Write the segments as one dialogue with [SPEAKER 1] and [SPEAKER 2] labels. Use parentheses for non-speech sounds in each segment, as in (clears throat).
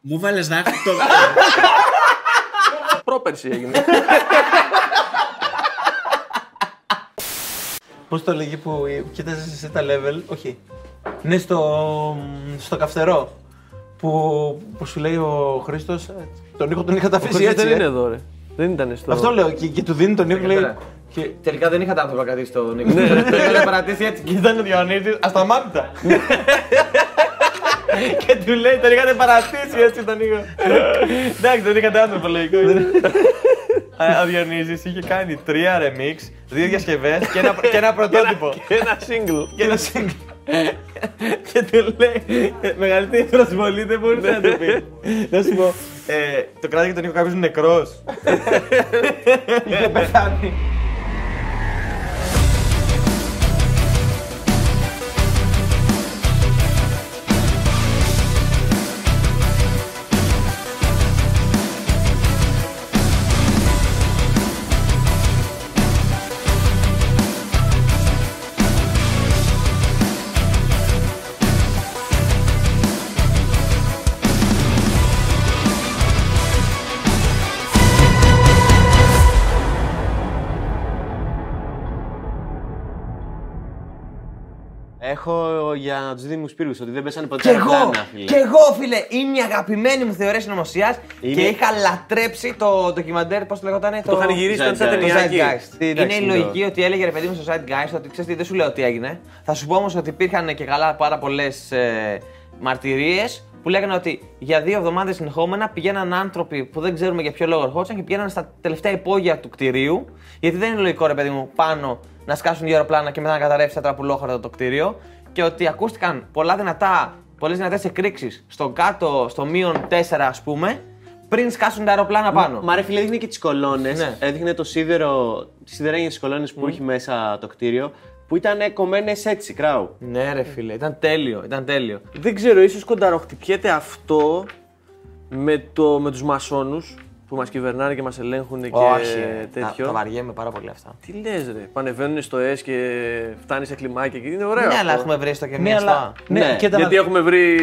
[SPEAKER 1] Μου βάλες δάχτυλο. το-
[SPEAKER 2] Πρόπερση έγινε.
[SPEAKER 3] Πώς το λέγει που κοίταζες εσύ τα level, όχι. Ναι, στο, στο καυτερό. Που, που σου λέει ο Χρήστος. Τον ήχο τον είχα τα
[SPEAKER 2] Ο
[SPEAKER 3] αφήσει
[SPEAKER 2] Χρήστος
[SPEAKER 3] έτσι.
[SPEAKER 2] δεν είναι
[SPEAKER 3] ε.
[SPEAKER 2] εδώ, ρε. Δεν ήταν στο.
[SPEAKER 3] Αυτό λέω και, και του δίνει τον ήχο λέει.
[SPEAKER 4] Πέρα.
[SPEAKER 3] Και,
[SPEAKER 4] Τελικά δεν είχα τα άνθρωπο κρατήσει στο Νίκο. Το είχα παρατήσει έτσι και ήταν ο Διονύσης ασταμάτητα. (laughs) Και του λέει, τον είχατε παρατήσει έτσι τον Νίκο. Εντάξει, δεν είχατε άνθρωπο λογικό. (laughs) Α, Ο Διονύσης είχε κάνει τρία remix, δύο διασκευές και ένα, και ένα πρωτότυπο.
[SPEAKER 2] Και ένα single.
[SPEAKER 4] Και ένα single. Και του λέει, μεγαλύτερη προσβολή δεν μπορούσε να του πεις. Να σου πω, ε, το κράτηκε τον Νίκο κάποιος νεκρός. (laughs) Είχε πεθάνει.
[SPEAKER 5] Έχω για τους Δήμου Πύργου ότι δεν πέσανε ποτέ
[SPEAKER 4] Κι εγώ,
[SPEAKER 5] αεροπλάνα, φίλε.
[SPEAKER 4] κι εγώ φίλε, είναι η αγαπημένη μου θεωρία συνωμοσίας
[SPEAKER 5] Είναι-
[SPEAKER 4] και είχα λατρέψει το ντοκιμαντέρ, πώς το λέγονταν.
[SPEAKER 2] Το είχαν γυρίσει όταν ήταν
[SPEAKER 5] Zeitgeist.
[SPEAKER 4] Το
[SPEAKER 2] ταινιάκι.
[SPEAKER 4] Zeitgeist.
[SPEAKER 5] Τι,
[SPEAKER 4] Είναι
[SPEAKER 5] εντάξει,
[SPEAKER 4] η
[SPEAKER 5] το-
[SPEAKER 4] λογική ότι έλεγε ρε παιδί μου στο Zeitgeist ότι ξέρεις τι, δεν σου λέω τι έγινε. Θα σου πω όμως ότι υπήρχαν και καλά πάρα πολλές ε, μαρτυρίες που λέγανε ότι για δύο εβδομάδες συνεχόμενα πηγαίναν άνθρωποι που δεν ξέρουμε για ποιο λόγο ερχόντουσαν και πηγαίναν στα τελευταία υπόγεια του κτηρίου. Γιατί δεν είναι λογικό ρε παιδί μου πάνω να σκάσουν δύο αεροπλάνα και μετά να καταρρεύσει τα τραπουλόχαρτα το κτίριο. Και ότι ακούστηκαν πολλά δυνατά, πολλές δυνατές εκρήξεις στο κάτω, στο μείον 4 ας πούμε, πριν σκάσουν τα αεροπλάνα πάνω.
[SPEAKER 5] Μα ρε φίλε, έδειχνε και τις κολόνες.
[SPEAKER 4] Ναι.
[SPEAKER 5] Έδειχνε το σίδερο, τις σιδερένιε κολόνες που έχει μέσα το κτίριο, που ήταν κομμένες έτσι, κράου.
[SPEAKER 4] Ναι, ρε φίλε, ήταν τέλειο, ήταν τέλειο.
[SPEAKER 2] Δεν ξέρω, ίσως κονταροχτυπιέται αυτό με, το, με τους μασόνους που μας κυβερνάνε και μας ελέγχουν και
[SPEAKER 4] Όχι, ε,
[SPEAKER 2] τέτοιο.
[SPEAKER 4] Τα, τα βαριέμαι πάρα πολύ αυτά.
[SPEAKER 2] Τι λες, ρε. Πανεβαίνουν στο ΕΣ και φτάνει σε κλιμάκια και είναι ωραίο.
[SPEAKER 4] ναι,
[SPEAKER 2] αυτό.
[SPEAKER 4] αλλά έχουμε βρει στο και
[SPEAKER 3] ναι,
[SPEAKER 4] μία
[SPEAKER 3] αλλά.
[SPEAKER 4] στα.
[SPEAKER 3] Ναι,
[SPEAKER 5] Ναι,
[SPEAKER 3] και τα
[SPEAKER 2] Γιατί έχουμε βρει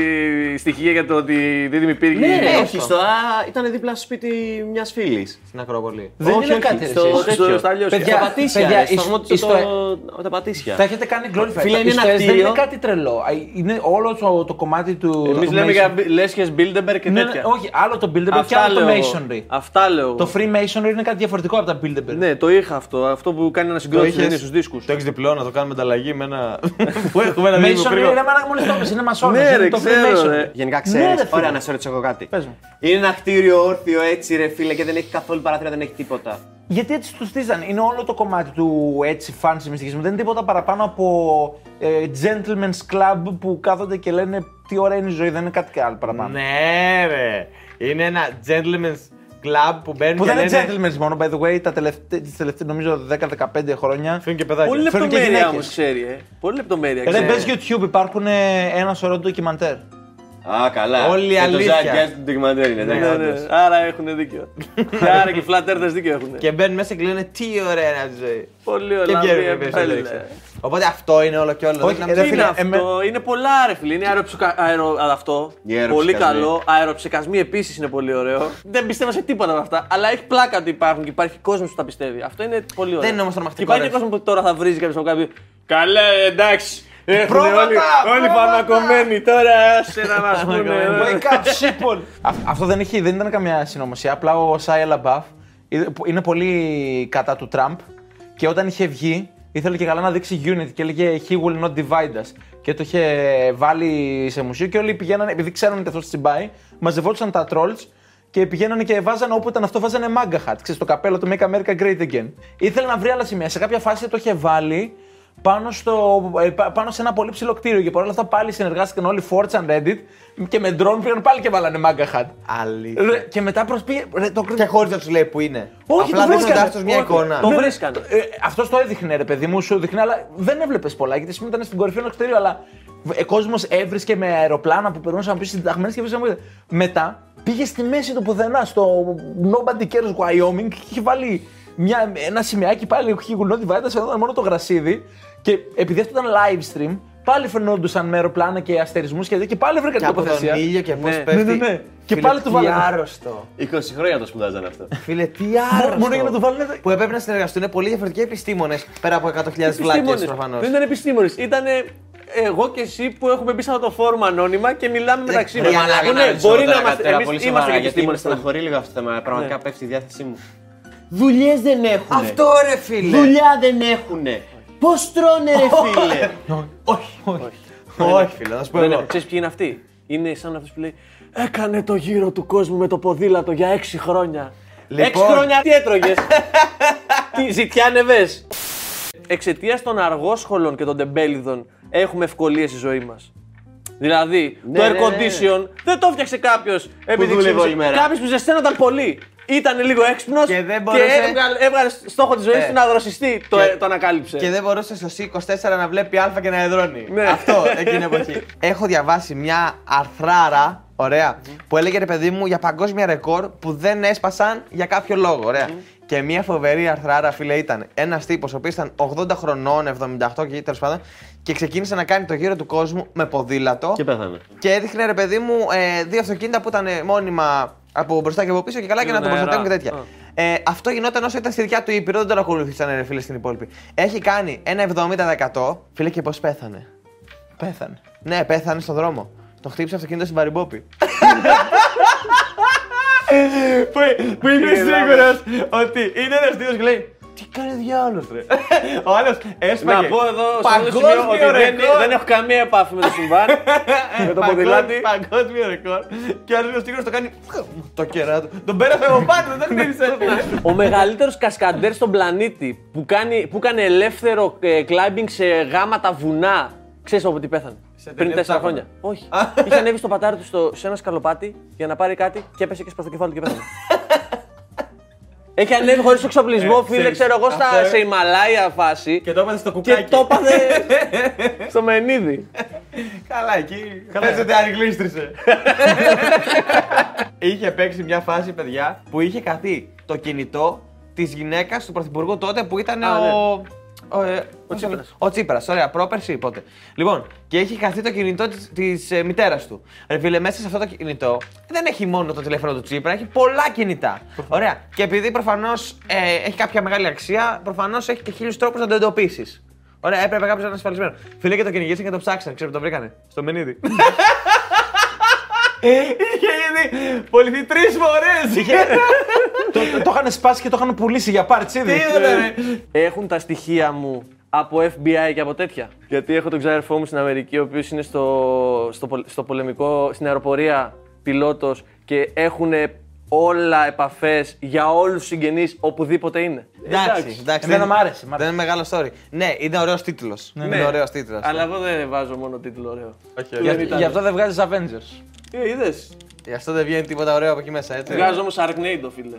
[SPEAKER 2] στοιχεία για το ότι δίδυμη πύργη.
[SPEAKER 5] Ναι, ρε,
[SPEAKER 4] έστω.
[SPEAKER 5] όχι, στο Α ήταν δίπλα στο σπίτι μιας φίλης.
[SPEAKER 4] Στην Ακρόπολη.
[SPEAKER 3] Δεν
[SPEAKER 5] όχι,
[SPEAKER 3] είναι
[SPEAKER 5] όχι,
[SPEAKER 3] κάτι,
[SPEAKER 5] στο,
[SPEAKER 3] ρε,
[SPEAKER 2] όχι,
[SPEAKER 5] τέτοιο.
[SPEAKER 2] στο- στα αλλιώς.
[SPEAKER 3] Παιδιά,
[SPEAKER 5] Στα πατήσια,
[SPEAKER 3] παιδιά,
[SPEAKER 5] ρε,
[SPEAKER 3] η-
[SPEAKER 5] στο,
[SPEAKER 3] η-
[SPEAKER 5] στο,
[SPEAKER 3] στο-
[SPEAKER 5] τα πατήσια.
[SPEAKER 3] Τα έχετε κάνει glorify.
[SPEAKER 5] Φίλε, είναι
[SPEAKER 3] Στο
[SPEAKER 5] ένα
[SPEAKER 3] S δεν
[SPEAKER 5] κτίριο.
[SPEAKER 3] είναι κάτι τρελό. Α, Είναι όλο το, το κομμάτι του.
[SPEAKER 2] Εμείς
[SPEAKER 3] automation.
[SPEAKER 2] λέμε για λέσχε Bilderberg και
[SPEAKER 3] Ναι, ναι,
[SPEAKER 2] τέτοια.
[SPEAKER 3] όχι, άλλο το Bilderberg και
[SPEAKER 2] Αυτά
[SPEAKER 3] άλλο το
[SPEAKER 2] λέω.
[SPEAKER 3] Masonry.
[SPEAKER 2] Αυτά λέω.
[SPEAKER 3] Το Freemasonry είναι κάτι διαφορετικό από τα Bilderberg.
[SPEAKER 2] Ναι, το είχα αυτό. Αυτό που κάνει ένα συγκρότημα
[SPEAKER 4] είχες-
[SPEAKER 2] στου δίσκους.
[SPEAKER 4] Το έχεις διπλό να το κάνουμε ανταλλαγή με ένα. (laughs) που έχουμε ένα δίμηνο
[SPEAKER 3] Masonry
[SPEAKER 4] πριν.
[SPEAKER 3] είναι ένα μόλι το είπες, είναι μασόνες,
[SPEAKER 2] Ναι,
[SPEAKER 3] είναι
[SPEAKER 2] ρε,
[SPEAKER 3] το
[SPEAKER 2] ξέρω,
[SPEAKER 3] Freemasonry.
[SPEAKER 2] ρε.
[SPEAKER 5] Γενικά
[SPEAKER 3] Ναι,
[SPEAKER 5] ξέρεις.
[SPEAKER 3] ρε, φίλε.
[SPEAKER 5] Ωραία, να σε ρωτήσω εγώ κάτι.
[SPEAKER 3] Πες μου.
[SPEAKER 5] Είναι ένα κτίριο όρθιο έτσι, ρε φίλε, και δεν έχει καθόλου παράθυρα, δεν έχει τίποτα.
[SPEAKER 3] Γιατί έτσι τους στήσαν. Είναι όλο το κομμάτι του έτσι fancy μυστικισμού. Δεν είναι τίποτα παραπάνω από ε, gentleman's club που κάθονται και λένε τι ώρα είναι η ζωή. Δεν είναι κάτι άλλο παραπάνω.
[SPEAKER 4] Ναι, ρε. Είναι ένα gentleman's club που μπαίνουν
[SPEAKER 3] Που
[SPEAKER 4] και
[SPEAKER 3] δεν είναι
[SPEAKER 4] λένε.
[SPEAKER 3] gentlemen's μόνο, by the way, τα τελευταία, τις τελευταίες νομίζω 10-15 χρόνια.
[SPEAKER 4] Φύγουν και παιδάκια.
[SPEAKER 2] Πολύ
[SPEAKER 3] Φέρνουν και
[SPEAKER 2] λεπτομέρεια
[SPEAKER 3] γυναίκες.
[SPEAKER 2] όμως ξέρει, ε. Πολύ λεπτομέρεια.
[SPEAKER 3] Ρε,
[SPEAKER 2] ξέρει.
[SPEAKER 3] μπες YouTube, υπάρχουν ε, ένα σωρό ντοκιμαντέρ.
[SPEAKER 5] Α, καλά.
[SPEAKER 4] Όλη η
[SPEAKER 5] Και
[SPEAKER 4] αλήθεια.
[SPEAKER 5] Το Zeitgeist του ντοκιμαντέρ είναι.
[SPEAKER 2] Ναι,
[SPEAKER 5] εντάξει,
[SPEAKER 2] ναι,
[SPEAKER 5] όντως.
[SPEAKER 2] Άρα έχουν δίκιο. Και (laughs) Άρα και οι flat earthers δίκιο έχουν.
[SPEAKER 4] Και μπαίνουν μέσα και λένε τι ωραία είναι αυτή η ζωή.
[SPEAKER 2] Πολύ
[SPEAKER 4] Και
[SPEAKER 2] ωραία.
[SPEAKER 4] βγαίνουν
[SPEAKER 2] βρε,
[SPEAKER 4] οι περισσότεροι,
[SPEAKER 2] πέλε.
[SPEAKER 4] ξέρω. Οπότε αυτό είναι όλο και όλο.
[SPEAKER 3] Όχι,
[SPEAKER 4] Δεν
[SPEAKER 3] ρε,
[SPEAKER 4] είναι-
[SPEAKER 2] Τι
[SPEAKER 3] φίλε,
[SPEAKER 2] είναι
[SPEAKER 3] εμέ-
[SPEAKER 2] αυτό, είναι πολλά ρε φίλε. Είναι αεροψεκα... αερο... α, αυτό.
[SPEAKER 5] Οι αεροψεκασμοί.
[SPEAKER 2] Πολύ καλό. Αεροψεκασμοί επίσης είναι πολύ ωραίο. Δεν πιστεύω σε τίποτα από αυτά. Αλλά έχει πλάκα ότι υπάρχουν και υπάρχει κόσμος που τα πιστεύει. Αυτό είναι πολύ ωραίο.
[SPEAKER 4] Δεν είναι όμως τρομακτικό,
[SPEAKER 2] Και υπάρχει
[SPEAKER 4] ρε.
[SPEAKER 2] και κόσμος που τώρα θα βρίζει κάποιος από κάποιον. Καλέ, εντάξει. Έχουν
[SPEAKER 3] Πρόβατα,
[SPEAKER 2] όλοι, όλοι
[SPEAKER 3] πρόβατα.
[SPEAKER 2] φαρμακωμένοι τώρα. Σε να μας πούνε.
[SPEAKER 3] Wake up, sheeple! Α- Αυτό δεν, έχει, δεν ήταν καμιά συνωμοσία. Απλά ο Σάι Λαμπάφ είναι πολύ κατά του Τραμπ και όταν είχε βγει ήθελε και καλά να δείξει unity και έλεγε He will not divide us. Και το είχε βάλει σε μουσείο και όλοι πηγαίνανε, επειδή ξέρανε ότι αυτός τσιμπάει, μαζευόντουσαν τα trolls και πηγαίνανε και βάζανε όπου ήταν αυτό, βάζανε manga hat. Ξέρεις, το καπέλο του Make America Great Again. Ήθελε να βρει άλλα σημεία. Σε κάποια φάση το είχε βάλει πάνω, στο, ε, πα- πάνω σε ένα πολύ ψηλό κτίριο και παρόλα αυτά πάλι συνεργάστηκαν όλοι 4chan Reddit και με drone πήγαν πάλι και βάλανε manga hat.
[SPEAKER 4] Αλήθεια.
[SPEAKER 3] Ρε, και μετά προσπήγε. Ρε, το...
[SPEAKER 4] Και χωρίς να τους λέει που είναι.
[SPEAKER 3] Όχι,
[SPEAKER 4] Απλά
[SPEAKER 3] το βρίσκανε.
[SPEAKER 4] δείχνοντά τους μια
[SPEAKER 3] Όχι,
[SPEAKER 4] εικόνα.
[SPEAKER 2] Το
[SPEAKER 3] Ναι, ναι.
[SPEAKER 2] βρίσκανε.
[SPEAKER 3] Ε, αυτός το έδειχνε, ρε παιδί μου, σου δείχνει, αλλά δεν έβλεπες πολλά γιατί σήμερα ήταν στην κορυφή ενός κτηρίου. Αλλά ο κόσμος έβρισκε με αεροπλάνα που περνούσαν πίσω συνταγμένε και βρίσκαν. Μετά πήγε στη μέση του πουθενά, στο Nobody Cares Wyoming και είχε βάλει μια, ένα σημειάκι πάλι. Είχε γουλνό τη βάιτα, σε μόνο το γρασίδι. Και επειδή αυτό ήταν live stream, πάλι φαινόντουσαν με αεροπλάνα και αστερισμούς και, τέτοια και πάλι βρήκαν
[SPEAKER 4] Και από
[SPEAKER 3] τοποθεσία.
[SPEAKER 4] τον ήλιο και πώς
[SPEAKER 2] Ναι.
[SPEAKER 4] πέφτει.
[SPEAKER 3] Ναι, ναι, ναι. Και
[SPEAKER 4] Φίλε,
[SPEAKER 3] πάλι του
[SPEAKER 4] τι
[SPEAKER 3] βάλανε.
[SPEAKER 4] άρρωστο.
[SPEAKER 2] 20 χρόνια το σπουδάζαν αυτό.
[SPEAKER 4] Φίλε, τι άρρωστο.
[SPEAKER 3] Μόνο για να το βάλουν.
[SPEAKER 4] Που έπρεπε να συνεργαστούν πολλοί διαφορετικοί επιστήμονες πέρα από 100.000 βλάκες
[SPEAKER 2] Επιστήμονες.
[SPEAKER 4] προφανώς.
[SPEAKER 2] Δεν ήταν επιστήμονες. Ήταν εγώ και εσύ που έχουμε μπει σε αυτό το φόρμα ανώνυμα και μιλάμε μεταξύ μας.
[SPEAKER 4] ρε, μαλάκα,
[SPEAKER 2] Ναι,
[SPEAKER 4] να ρωτήσω
[SPEAKER 2] μπορεί να
[SPEAKER 4] τώρα
[SPEAKER 2] είμαστε.
[SPEAKER 4] κάτι,
[SPEAKER 2] Εμείς
[SPEAKER 4] πολύ
[SPEAKER 2] είμαστε
[SPEAKER 4] σοβαρά,
[SPEAKER 2] και
[SPEAKER 4] γιατί
[SPEAKER 2] επιστήμονες.
[SPEAKER 4] με
[SPEAKER 2] στεναχωρεί λίγο αυτό το θέμα. Πραγματικά πέφτει η διάθεσή μου. Δουλειές δεν έχουν.
[SPEAKER 4] Αυτό ρε φίλε.
[SPEAKER 2] Δουλειά δεν έχουν. Πώς τρώνε, ρε φίλε;
[SPEAKER 4] Όχι, φίλε, να σου πω
[SPEAKER 2] Δεν
[SPEAKER 4] εγώ.
[SPEAKER 2] έχω. Ξέρεις ποιοι είναι αυτοί; Είναι σαν αυτό που λέει Έκανε το γύρο του κόσμου με το ποδήλατο για 6 χρόνια. 6
[SPEAKER 4] Λοιπόν.
[SPEAKER 2] χρόνια τι έτρωγες; (laughs) τι ζητιάνευε. Εξαιτίας των αργόσχολων και των τεμπέληδων έχουμε ευκολίες στη ζωή μας. Δηλαδή, το ναι, air ναι, condition δεν το έφτιαξε κάποιος επειδή
[SPEAKER 6] δούλευε όλη μέρα.
[SPEAKER 2] Κάποιος που ζεσταίνονταν πολύ. Ήταν λίγο έξυπνος
[SPEAKER 4] Και δεν μπορούσε-
[SPEAKER 2] έβγαλε, έβγαλε στόχο της ζωής
[SPEAKER 4] Ε.
[SPEAKER 2] του να δροσιστεί. Το,
[SPEAKER 4] Και-
[SPEAKER 2] το ανακάλυψε.
[SPEAKER 4] Και δεν μπορούσε στο C24 να βλέπει Α και να εδρώνει.
[SPEAKER 2] Ναι.
[SPEAKER 4] Αυτό εκείνη την εποχή. Έχω διαβάσει μια αρθράρα, ωραία, που έλεγε ρε παιδί μου για παγκόσμια ρεκόρ που δεν έσπασαν για κάποιο λόγο. Ωραία. Και μια φοβερή αρθράρα, φίλε, ήταν ένας τύπος ο οποίος ήταν 80 χρονών, 78 και τέλος πάντων, και ξεκίνησε να κάνει το γύρο του κόσμου με ποδήλατο.
[SPEAKER 2] Και πέθανε.
[SPEAKER 4] Και έδειχνε ρε παιδί μου ε, δύο αυτοκίνητα που ήταν μόνιμα από μπροστά και από πίσω και καλά και να τον
[SPEAKER 2] Νερά.
[SPEAKER 4] προστατεύουν και τέτοια. Ε, αυτό γινόταν όσο ήταν στη δικιά του ήπειρο, δεν τον ακολουθήσαν ρε φίλε στην υπόλοιπη. Έχει κάνει ένα 70%. Φίλε και πώς πέθανε.
[SPEAKER 3] Πέθανε.
[SPEAKER 4] Ναι, πέθανε στον δρόμο. Το χτύπησε αυτοκίνητο στην Βαριμπόπη. (laughs) που, που είμαι σίγουρος ότι είναι ένας τύπο και λέει Τι κάνει διάολος, ρε; Ο άλλος έσπαγε.
[SPEAKER 2] Να πω εδώ σε αυτό το σημείο
[SPEAKER 4] παγκόσμιο
[SPEAKER 2] ότι δεν,
[SPEAKER 4] ρεκόρ.
[SPEAKER 2] δεν έχω καμία επάφη με το συμβάν. (laughs) με το ποδηλάτι.
[SPEAKER 4] Παγκόσμιο- Παγκόσμιο ρεκόρ. Και ο άλλος τύπο το κάνει. Το κερά του. Τον πέρασε από πάνω, δεν χτύπησε.
[SPEAKER 2] Ο μεγαλύτερος κασκαντέρ στον πλανήτη που, κάνει, που έκανε ελεύθερο ε, climbing σε γάματα βουνά. Ξέρεις από τι πέθανε; Πριν
[SPEAKER 4] ταινία
[SPEAKER 2] τέσσερα
[SPEAKER 4] ψάχνω.
[SPEAKER 2] χρόνια. Όχι. Είχε ανέβει στο πατάρι του στο, σε ένα σκαλοπάτι για να πάρει κάτι και έπεσε και σπάσει το κεφάλι του και πέθανε. (laughs) Έχει ανέβει χωρίς εξοπλισμό, φίλε,
[SPEAKER 4] ξέρεις,
[SPEAKER 2] ξέρω εγώ, στα,
[SPEAKER 4] αυτό-
[SPEAKER 2] σε Ιμαλάια φάση.
[SPEAKER 4] Και το έπαθες στο
[SPEAKER 2] Και
[SPEAKER 4] κουκάκι.
[SPEAKER 2] το έπαθες (laughs) στο μενίδι.
[SPEAKER 4] Καλά, εκεί. Καλά, ότι αργλίστρισε. είχε παίξει μια φάση, παιδιά, που είχε καθεί το κινητό της γυναίκας του πρωθυπουργού τότε που ήταν
[SPEAKER 2] Α,
[SPEAKER 4] ο.
[SPEAKER 2] Ναι.
[SPEAKER 4] Ο, ε, ο
[SPEAKER 2] Τσίπρας.
[SPEAKER 4] Ο Τσίπρας, ωραία, πρόπερση πότε. Λοιπόν, και έχει χαθεί το κινητό της, της ε, μητέρας του. Ρε φίλε, μέσα σε αυτό το κινητό δεν έχει μόνο το τηλέφωνο του Τσίπρα, έχει πολλά κινητά. Ωραία. Και επειδή προφανώς ε, έχει κάποια μεγάλη αξία, προφανώς έχει και χίλιους τρόπους να το εντοπίσεις. Ωραία, έπρεπε κάποιος να είναι ασφαλισμένος. Φίλε και το κυνηγήσαν και το ψάξαν. Ξέρω που το βρήκανε. Στο μενίδι. (laughs) Είχε ήδη πολιθεί τρεις φορές.
[SPEAKER 3] το, το, το είχαν σπάσει και το είχαν πουλήσει για πάρτς ήδη.
[SPEAKER 4] Τι είδατε, ρε;
[SPEAKER 2] Έχουν τα στοιχεία μου από FBI και από τέτοια. Γιατί έχω τον ξάδερφό μου στην Αμερική, ο οποίος είναι στο, στο, πολ- στο πολεμικό, στην αεροπορία πιλότος και έχουν όλα επαφές για όλους τους συγγενείς οπουδήποτε είναι.
[SPEAKER 4] Εντάξει, εντάξει.
[SPEAKER 3] Εμένα
[SPEAKER 4] δεν-
[SPEAKER 3] μ' άρεσε, μ' άρεσε.
[SPEAKER 4] Δεν είναι μεγάλο story. Ναι, είναι ωραίος τίτλος. Είναι ωραίος τίτλος.
[SPEAKER 2] Αλλά εγώ δεν βάζω μόνο τίτλο ωραίο.
[SPEAKER 3] Για-
[SPEAKER 2] Δεν ήταν.
[SPEAKER 3] Γι' αυτό δεν βγάζεις Avengers.
[SPEAKER 2] Ε, είδες.
[SPEAKER 4] Γι' αυτό δεν βγαίνει τίποτα ωραίο από εκεί μέσα, έτσι.
[SPEAKER 2] Βγάζω όμως Sharknado, φίλε.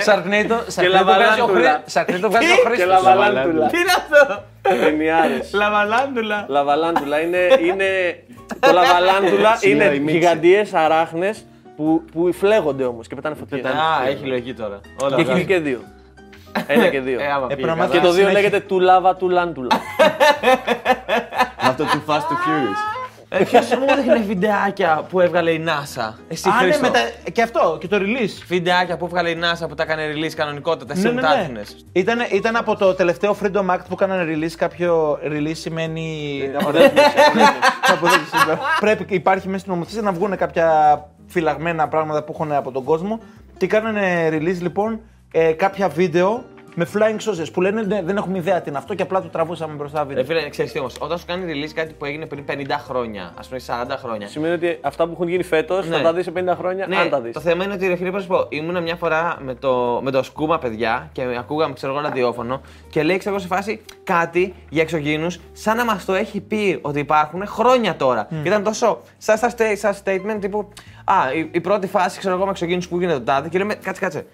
[SPEAKER 3] Σαρκνέιτο
[SPEAKER 2] λαβαλάντουλα.
[SPEAKER 3] Σαρκνέιτο βγάζει ο
[SPEAKER 2] Και
[SPEAKER 3] Χρήστος.
[SPEAKER 2] λαβαλάντουλα.
[SPEAKER 4] Τι είναι αυτό!
[SPEAKER 2] Ενιάρε.
[SPEAKER 4] Λαβαλάντουλα.
[SPEAKER 2] Λαβαλάντουλα είναι. είναι το λαβαλάντουλα είναι
[SPEAKER 6] Σημείο η μίξη.
[SPEAKER 2] γιγαντιές αράχνες που, που φλέγονται όμως και πετάνε φωτιές.
[SPEAKER 4] Α, έχει λογική τώρα. Όλα
[SPEAKER 2] Και έχει βγει και δύο. Ένα και δύο.
[SPEAKER 4] Ε, άμα
[SPEAKER 3] Ε,
[SPEAKER 4] πήγε
[SPEAKER 3] πρέπει να
[SPEAKER 4] καλά.
[SPEAKER 2] και το δύο
[SPEAKER 3] συνέχεια.
[SPEAKER 2] λέγεται του λάβα του λάντουλα.
[SPEAKER 6] Αυτό του Fast to Furious.
[SPEAKER 4] Ε, Ποιος μου έδειχνε βιντεάκια που έβγαλε η NASA; Εσύ
[SPEAKER 3] Α, ναι,
[SPEAKER 4] Χρήστο.
[SPEAKER 3] μετα... και αυτό, και το release.
[SPEAKER 4] Βιντεάκια που έβγαλε η NASA που τα έκανε release κανονικότητα. Εσύ
[SPEAKER 3] Ναι,
[SPEAKER 4] μου
[SPEAKER 3] ναι,
[SPEAKER 4] τα
[SPEAKER 3] ναι.
[SPEAKER 4] έδινες.
[SPEAKER 3] Ήταν, ήταν από το τελευταίο Freedom Act που έκαναν release. Κάποιο release σημαίνει. Αποδέχτηση, ναι. (laughs) Πρέπει, υπάρχει μέσα στην νομοθεσία να βγουν κάποια φυλαγμένα πράγματα που έχουν από τον κόσμο. Και κάνανε release λοιπόν ε, κάποια βίντεο με flying saucers που λένε «Ναι, δεν έχουμε ιδέα τι είναι αυτό και απλά το τραβούσαμε μπροστά βίντεο.
[SPEAKER 4] Ρε φίλε, ξέρεις τι όμως, όταν σου κάνει release κάτι που έγινε πριν 50 χρόνια, ας πούμε 40 χρόνια.
[SPEAKER 2] Σημαίνει ότι αυτά που έχουν γίνει φέτος
[SPEAKER 4] Ναι.
[SPEAKER 2] θα τα δεις σε 50 χρόνια,
[SPEAKER 4] Ναι,
[SPEAKER 2] αν τα δεις.
[SPEAKER 4] το θέμα είναι ότι ρε φίλε, πώς σου πω, ήμουνα μια φορά με το, με το σκούμα παιδιά και ακούγαμε ξέρω εγώ ραδιόφωνο και λέει ξέρω εγώ σε φάση κάτι για εξωγήινους σαν να μας το έχει πει ότι υπάρχουν χρόνια τώρα. Και ήταν τόσο σαν, σαν, sta- σαν statement τύπου Α, η, η πρώτη φάση ξέρω εγώ με εξωγήινους που γίνεται το τάδε και λέμε κάτσε κάτσε.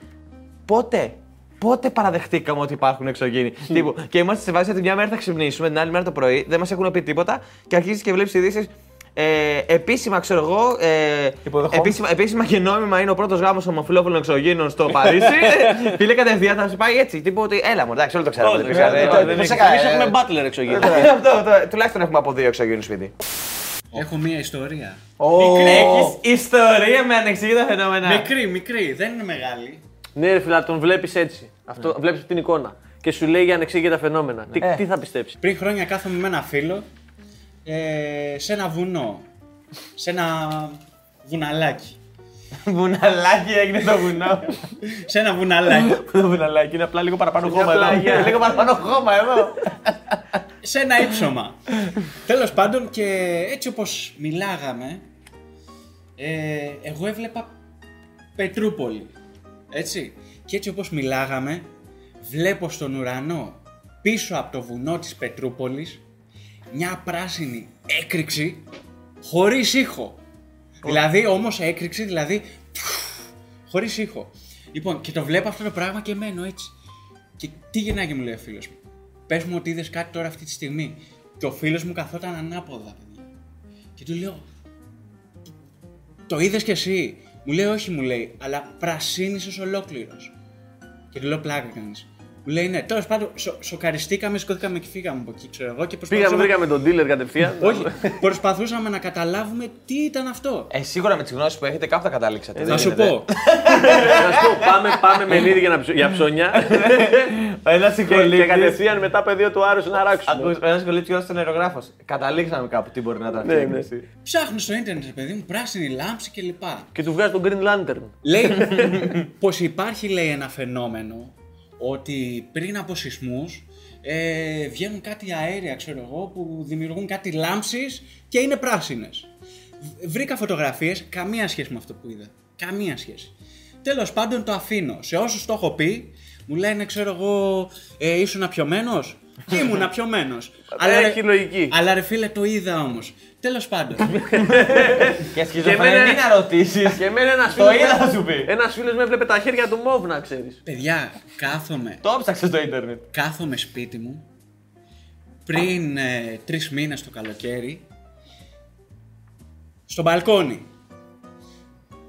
[SPEAKER 4] Πότε, πότε παραδεχτήκαμε ότι υπάρχουν εξωγήινοι. Τύπου, και είμαστε σε βάση ότι μια μέρα θα ξυπνήσουμε, την άλλη μέρα το πρωί, δεν μας έχουν πει τίποτα και αρχίζεις και βλέπεις ειδήσεις. Ε, επίσημα, ξέρω εγώ. Ε,
[SPEAKER 3] Υποδεχόμαστε.
[SPEAKER 4] επίσημα, επίσημα και νόμιμα είναι ο πρώτος γάμος ομοφυλόφιλων εξωγήινων στο Παρίσι. (laughs) Φίλε, κατευθείαν θα σε πάει έτσι. Τύπου ότι έλα μου, εντάξει, όλοι το ξέρουμε.
[SPEAKER 6] Όχι,
[SPEAKER 4] δεν ξέρετε,
[SPEAKER 6] δεν-
[SPEAKER 4] δεν
[SPEAKER 6] δεν-
[SPEAKER 4] είναι-
[SPEAKER 6] Εμείς έχουμε butler εξωγήινο.
[SPEAKER 4] Ε, (laughs) αυτό, αυτό, Τουλάχιστον έχουμε από δύο εξωγήινους σπίτι.
[SPEAKER 1] Έχω μία ιστορία.
[SPEAKER 4] Έχεις ιστορία με ανεξήγητα φαινόμενα.
[SPEAKER 1] Μικρή, μικρή, δεν είναι μεγάλη.
[SPEAKER 6] Ναι, ρε φίλα, τον βλέπεις έτσι. Αυτό βλέπεις την εικόνα. Και σου λέει για ανεξήγητα φαινόμενα. Τι, τι θα πιστέψεις;
[SPEAKER 1] Πριν χρόνια κάθομαι με ένα φίλο ε, σε ένα βουνό. Σε ένα βουναλάκι. (laughs)
[SPEAKER 4] Βουναλάκι έγινε το βουνό. (laughs)
[SPEAKER 1] σε ένα βουναλάκι.
[SPEAKER 4] Το (laughs) βουναλάκι είναι απλά λίγο παραπάνω χώμα εδώ.
[SPEAKER 6] πλάγια.
[SPEAKER 4] Λίγο παραπάνω χώμα εδώ.
[SPEAKER 1] Σε ένα ύψωμα. Τέλος πάντων και έτσι όπως μιλάγαμε, ε, εγώ έβλεπα Πετρούπολη. Έτσι. Και έτσι όπως μιλάγαμε, βλέπω στον ουρανό πίσω από το βουνό της Πετρούπολης μια πράσινη έκρηξη χωρίς ήχο. Δηλαδή όμως έκρηξη, δηλαδή χωρίς ήχο. Λοιπόν, και το βλέπω αυτό το πράγμα και μένω έτσι. Και τι γεννάκι μου λέει ο φίλος μου; Πες μου ότι είδες κάτι τώρα αυτή τη στιγμή. Και ο φίλος μου καθόταν ανάποδα, παιδιά. Και του λέω, το είδες κι εσύ. Μου λέει, όχι, μου λέει, αλλά πρασίνισες ολόκληρος. Και του λέω, πλάκα κάνεις. Μου λέει, ναι, τέλος πάντων, σο, σοκαριστήκαμε, σηκώθηκαμε και φύγαμε από εκεί, ξέρω εγώ. Και
[SPEAKER 6] Πήγαμε,
[SPEAKER 1] προσπαθούσαμε...
[SPEAKER 6] βρήκαμε τον dealer κατευθείαν.
[SPEAKER 1] Όχι, προσπαθούσαμε να καταλάβουμε τι ήταν αυτό.
[SPEAKER 4] Ε, σίγουρα με τις γνώσεις που έχετε κάπου θα καταλήξετε.
[SPEAKER 1] Θα σου πω.
[SPEAKER 6] Να σου πω, πάμε, πάμε με νίδι για, να ψω- για ψώνια.
[SPEAKER 4] Ένα
[SPEAKER 6] και, και κατευθείαν μετά πεδίο του Άρου να ράξουμε.
[SPEAKER 4] Ένα κολλήτη και ήταν αερογράφο. Καταλήξαμε κάπου τι μπορεί να τα
[SPEAKER 6] Ναι, ναι.
[SPEAKER 4] φτιάξει.
[SPEAKER 1] Ψάχνω στο ίντερνετ, ρε παιδί μου, πράσινη λάμψη κλπ.
[SPEAKER 6] Και του βγάζει τον Green Lantern.
[SPEAKER 1] Λέει (laughs) πως υπάρχει λέει ένα φαινόμενο ότι πριν από σεισμούς ε, βγαίνουν κάτι αέρια ξέρω εγώ που δημιουργούν κάτι λάμψεις και είναι πράσινες. Β- Βρήκα φωτογραφίες, καμία σχέση με αυτό που είδα. Καμία σχέση. Τέλος πάντων το αφήνω. Σε όσους το έχω πει μου λένε ξέρω εγώ ε, ήσουν απιωμένος; (laughs) Ήμουν απιωμένος.
[SPEAKER 6] Έχει λογική.
[SPEAKER 1] Αλλά ρε φίλε το είδα όμως. Τέλος πάντων. (laughs)
[SPEAKER 4] Και
[SPEAKER 6] Και εμένα-
[SPEAKER 4] σχιζοφρενή να ρωτήσεις.
[SPEAKER 6] Και εμένα ένας
[SPEAKER 4] Το είδα θα σου πει.
[SPEAKER 6] Ένας φίλος με έβλεπε τα χέρια του μόβ, να ξέρεις.
[SPEAKER 1] Παιδιά, κάθομαι
[SPEAKER 4] Το ψάξε στο ίντερνετ.
[SPEAKER 1] κάθομαι σπίτι μου πριν ε, τρεις μήνες το καλοκαίρι στο μπαλκόνι.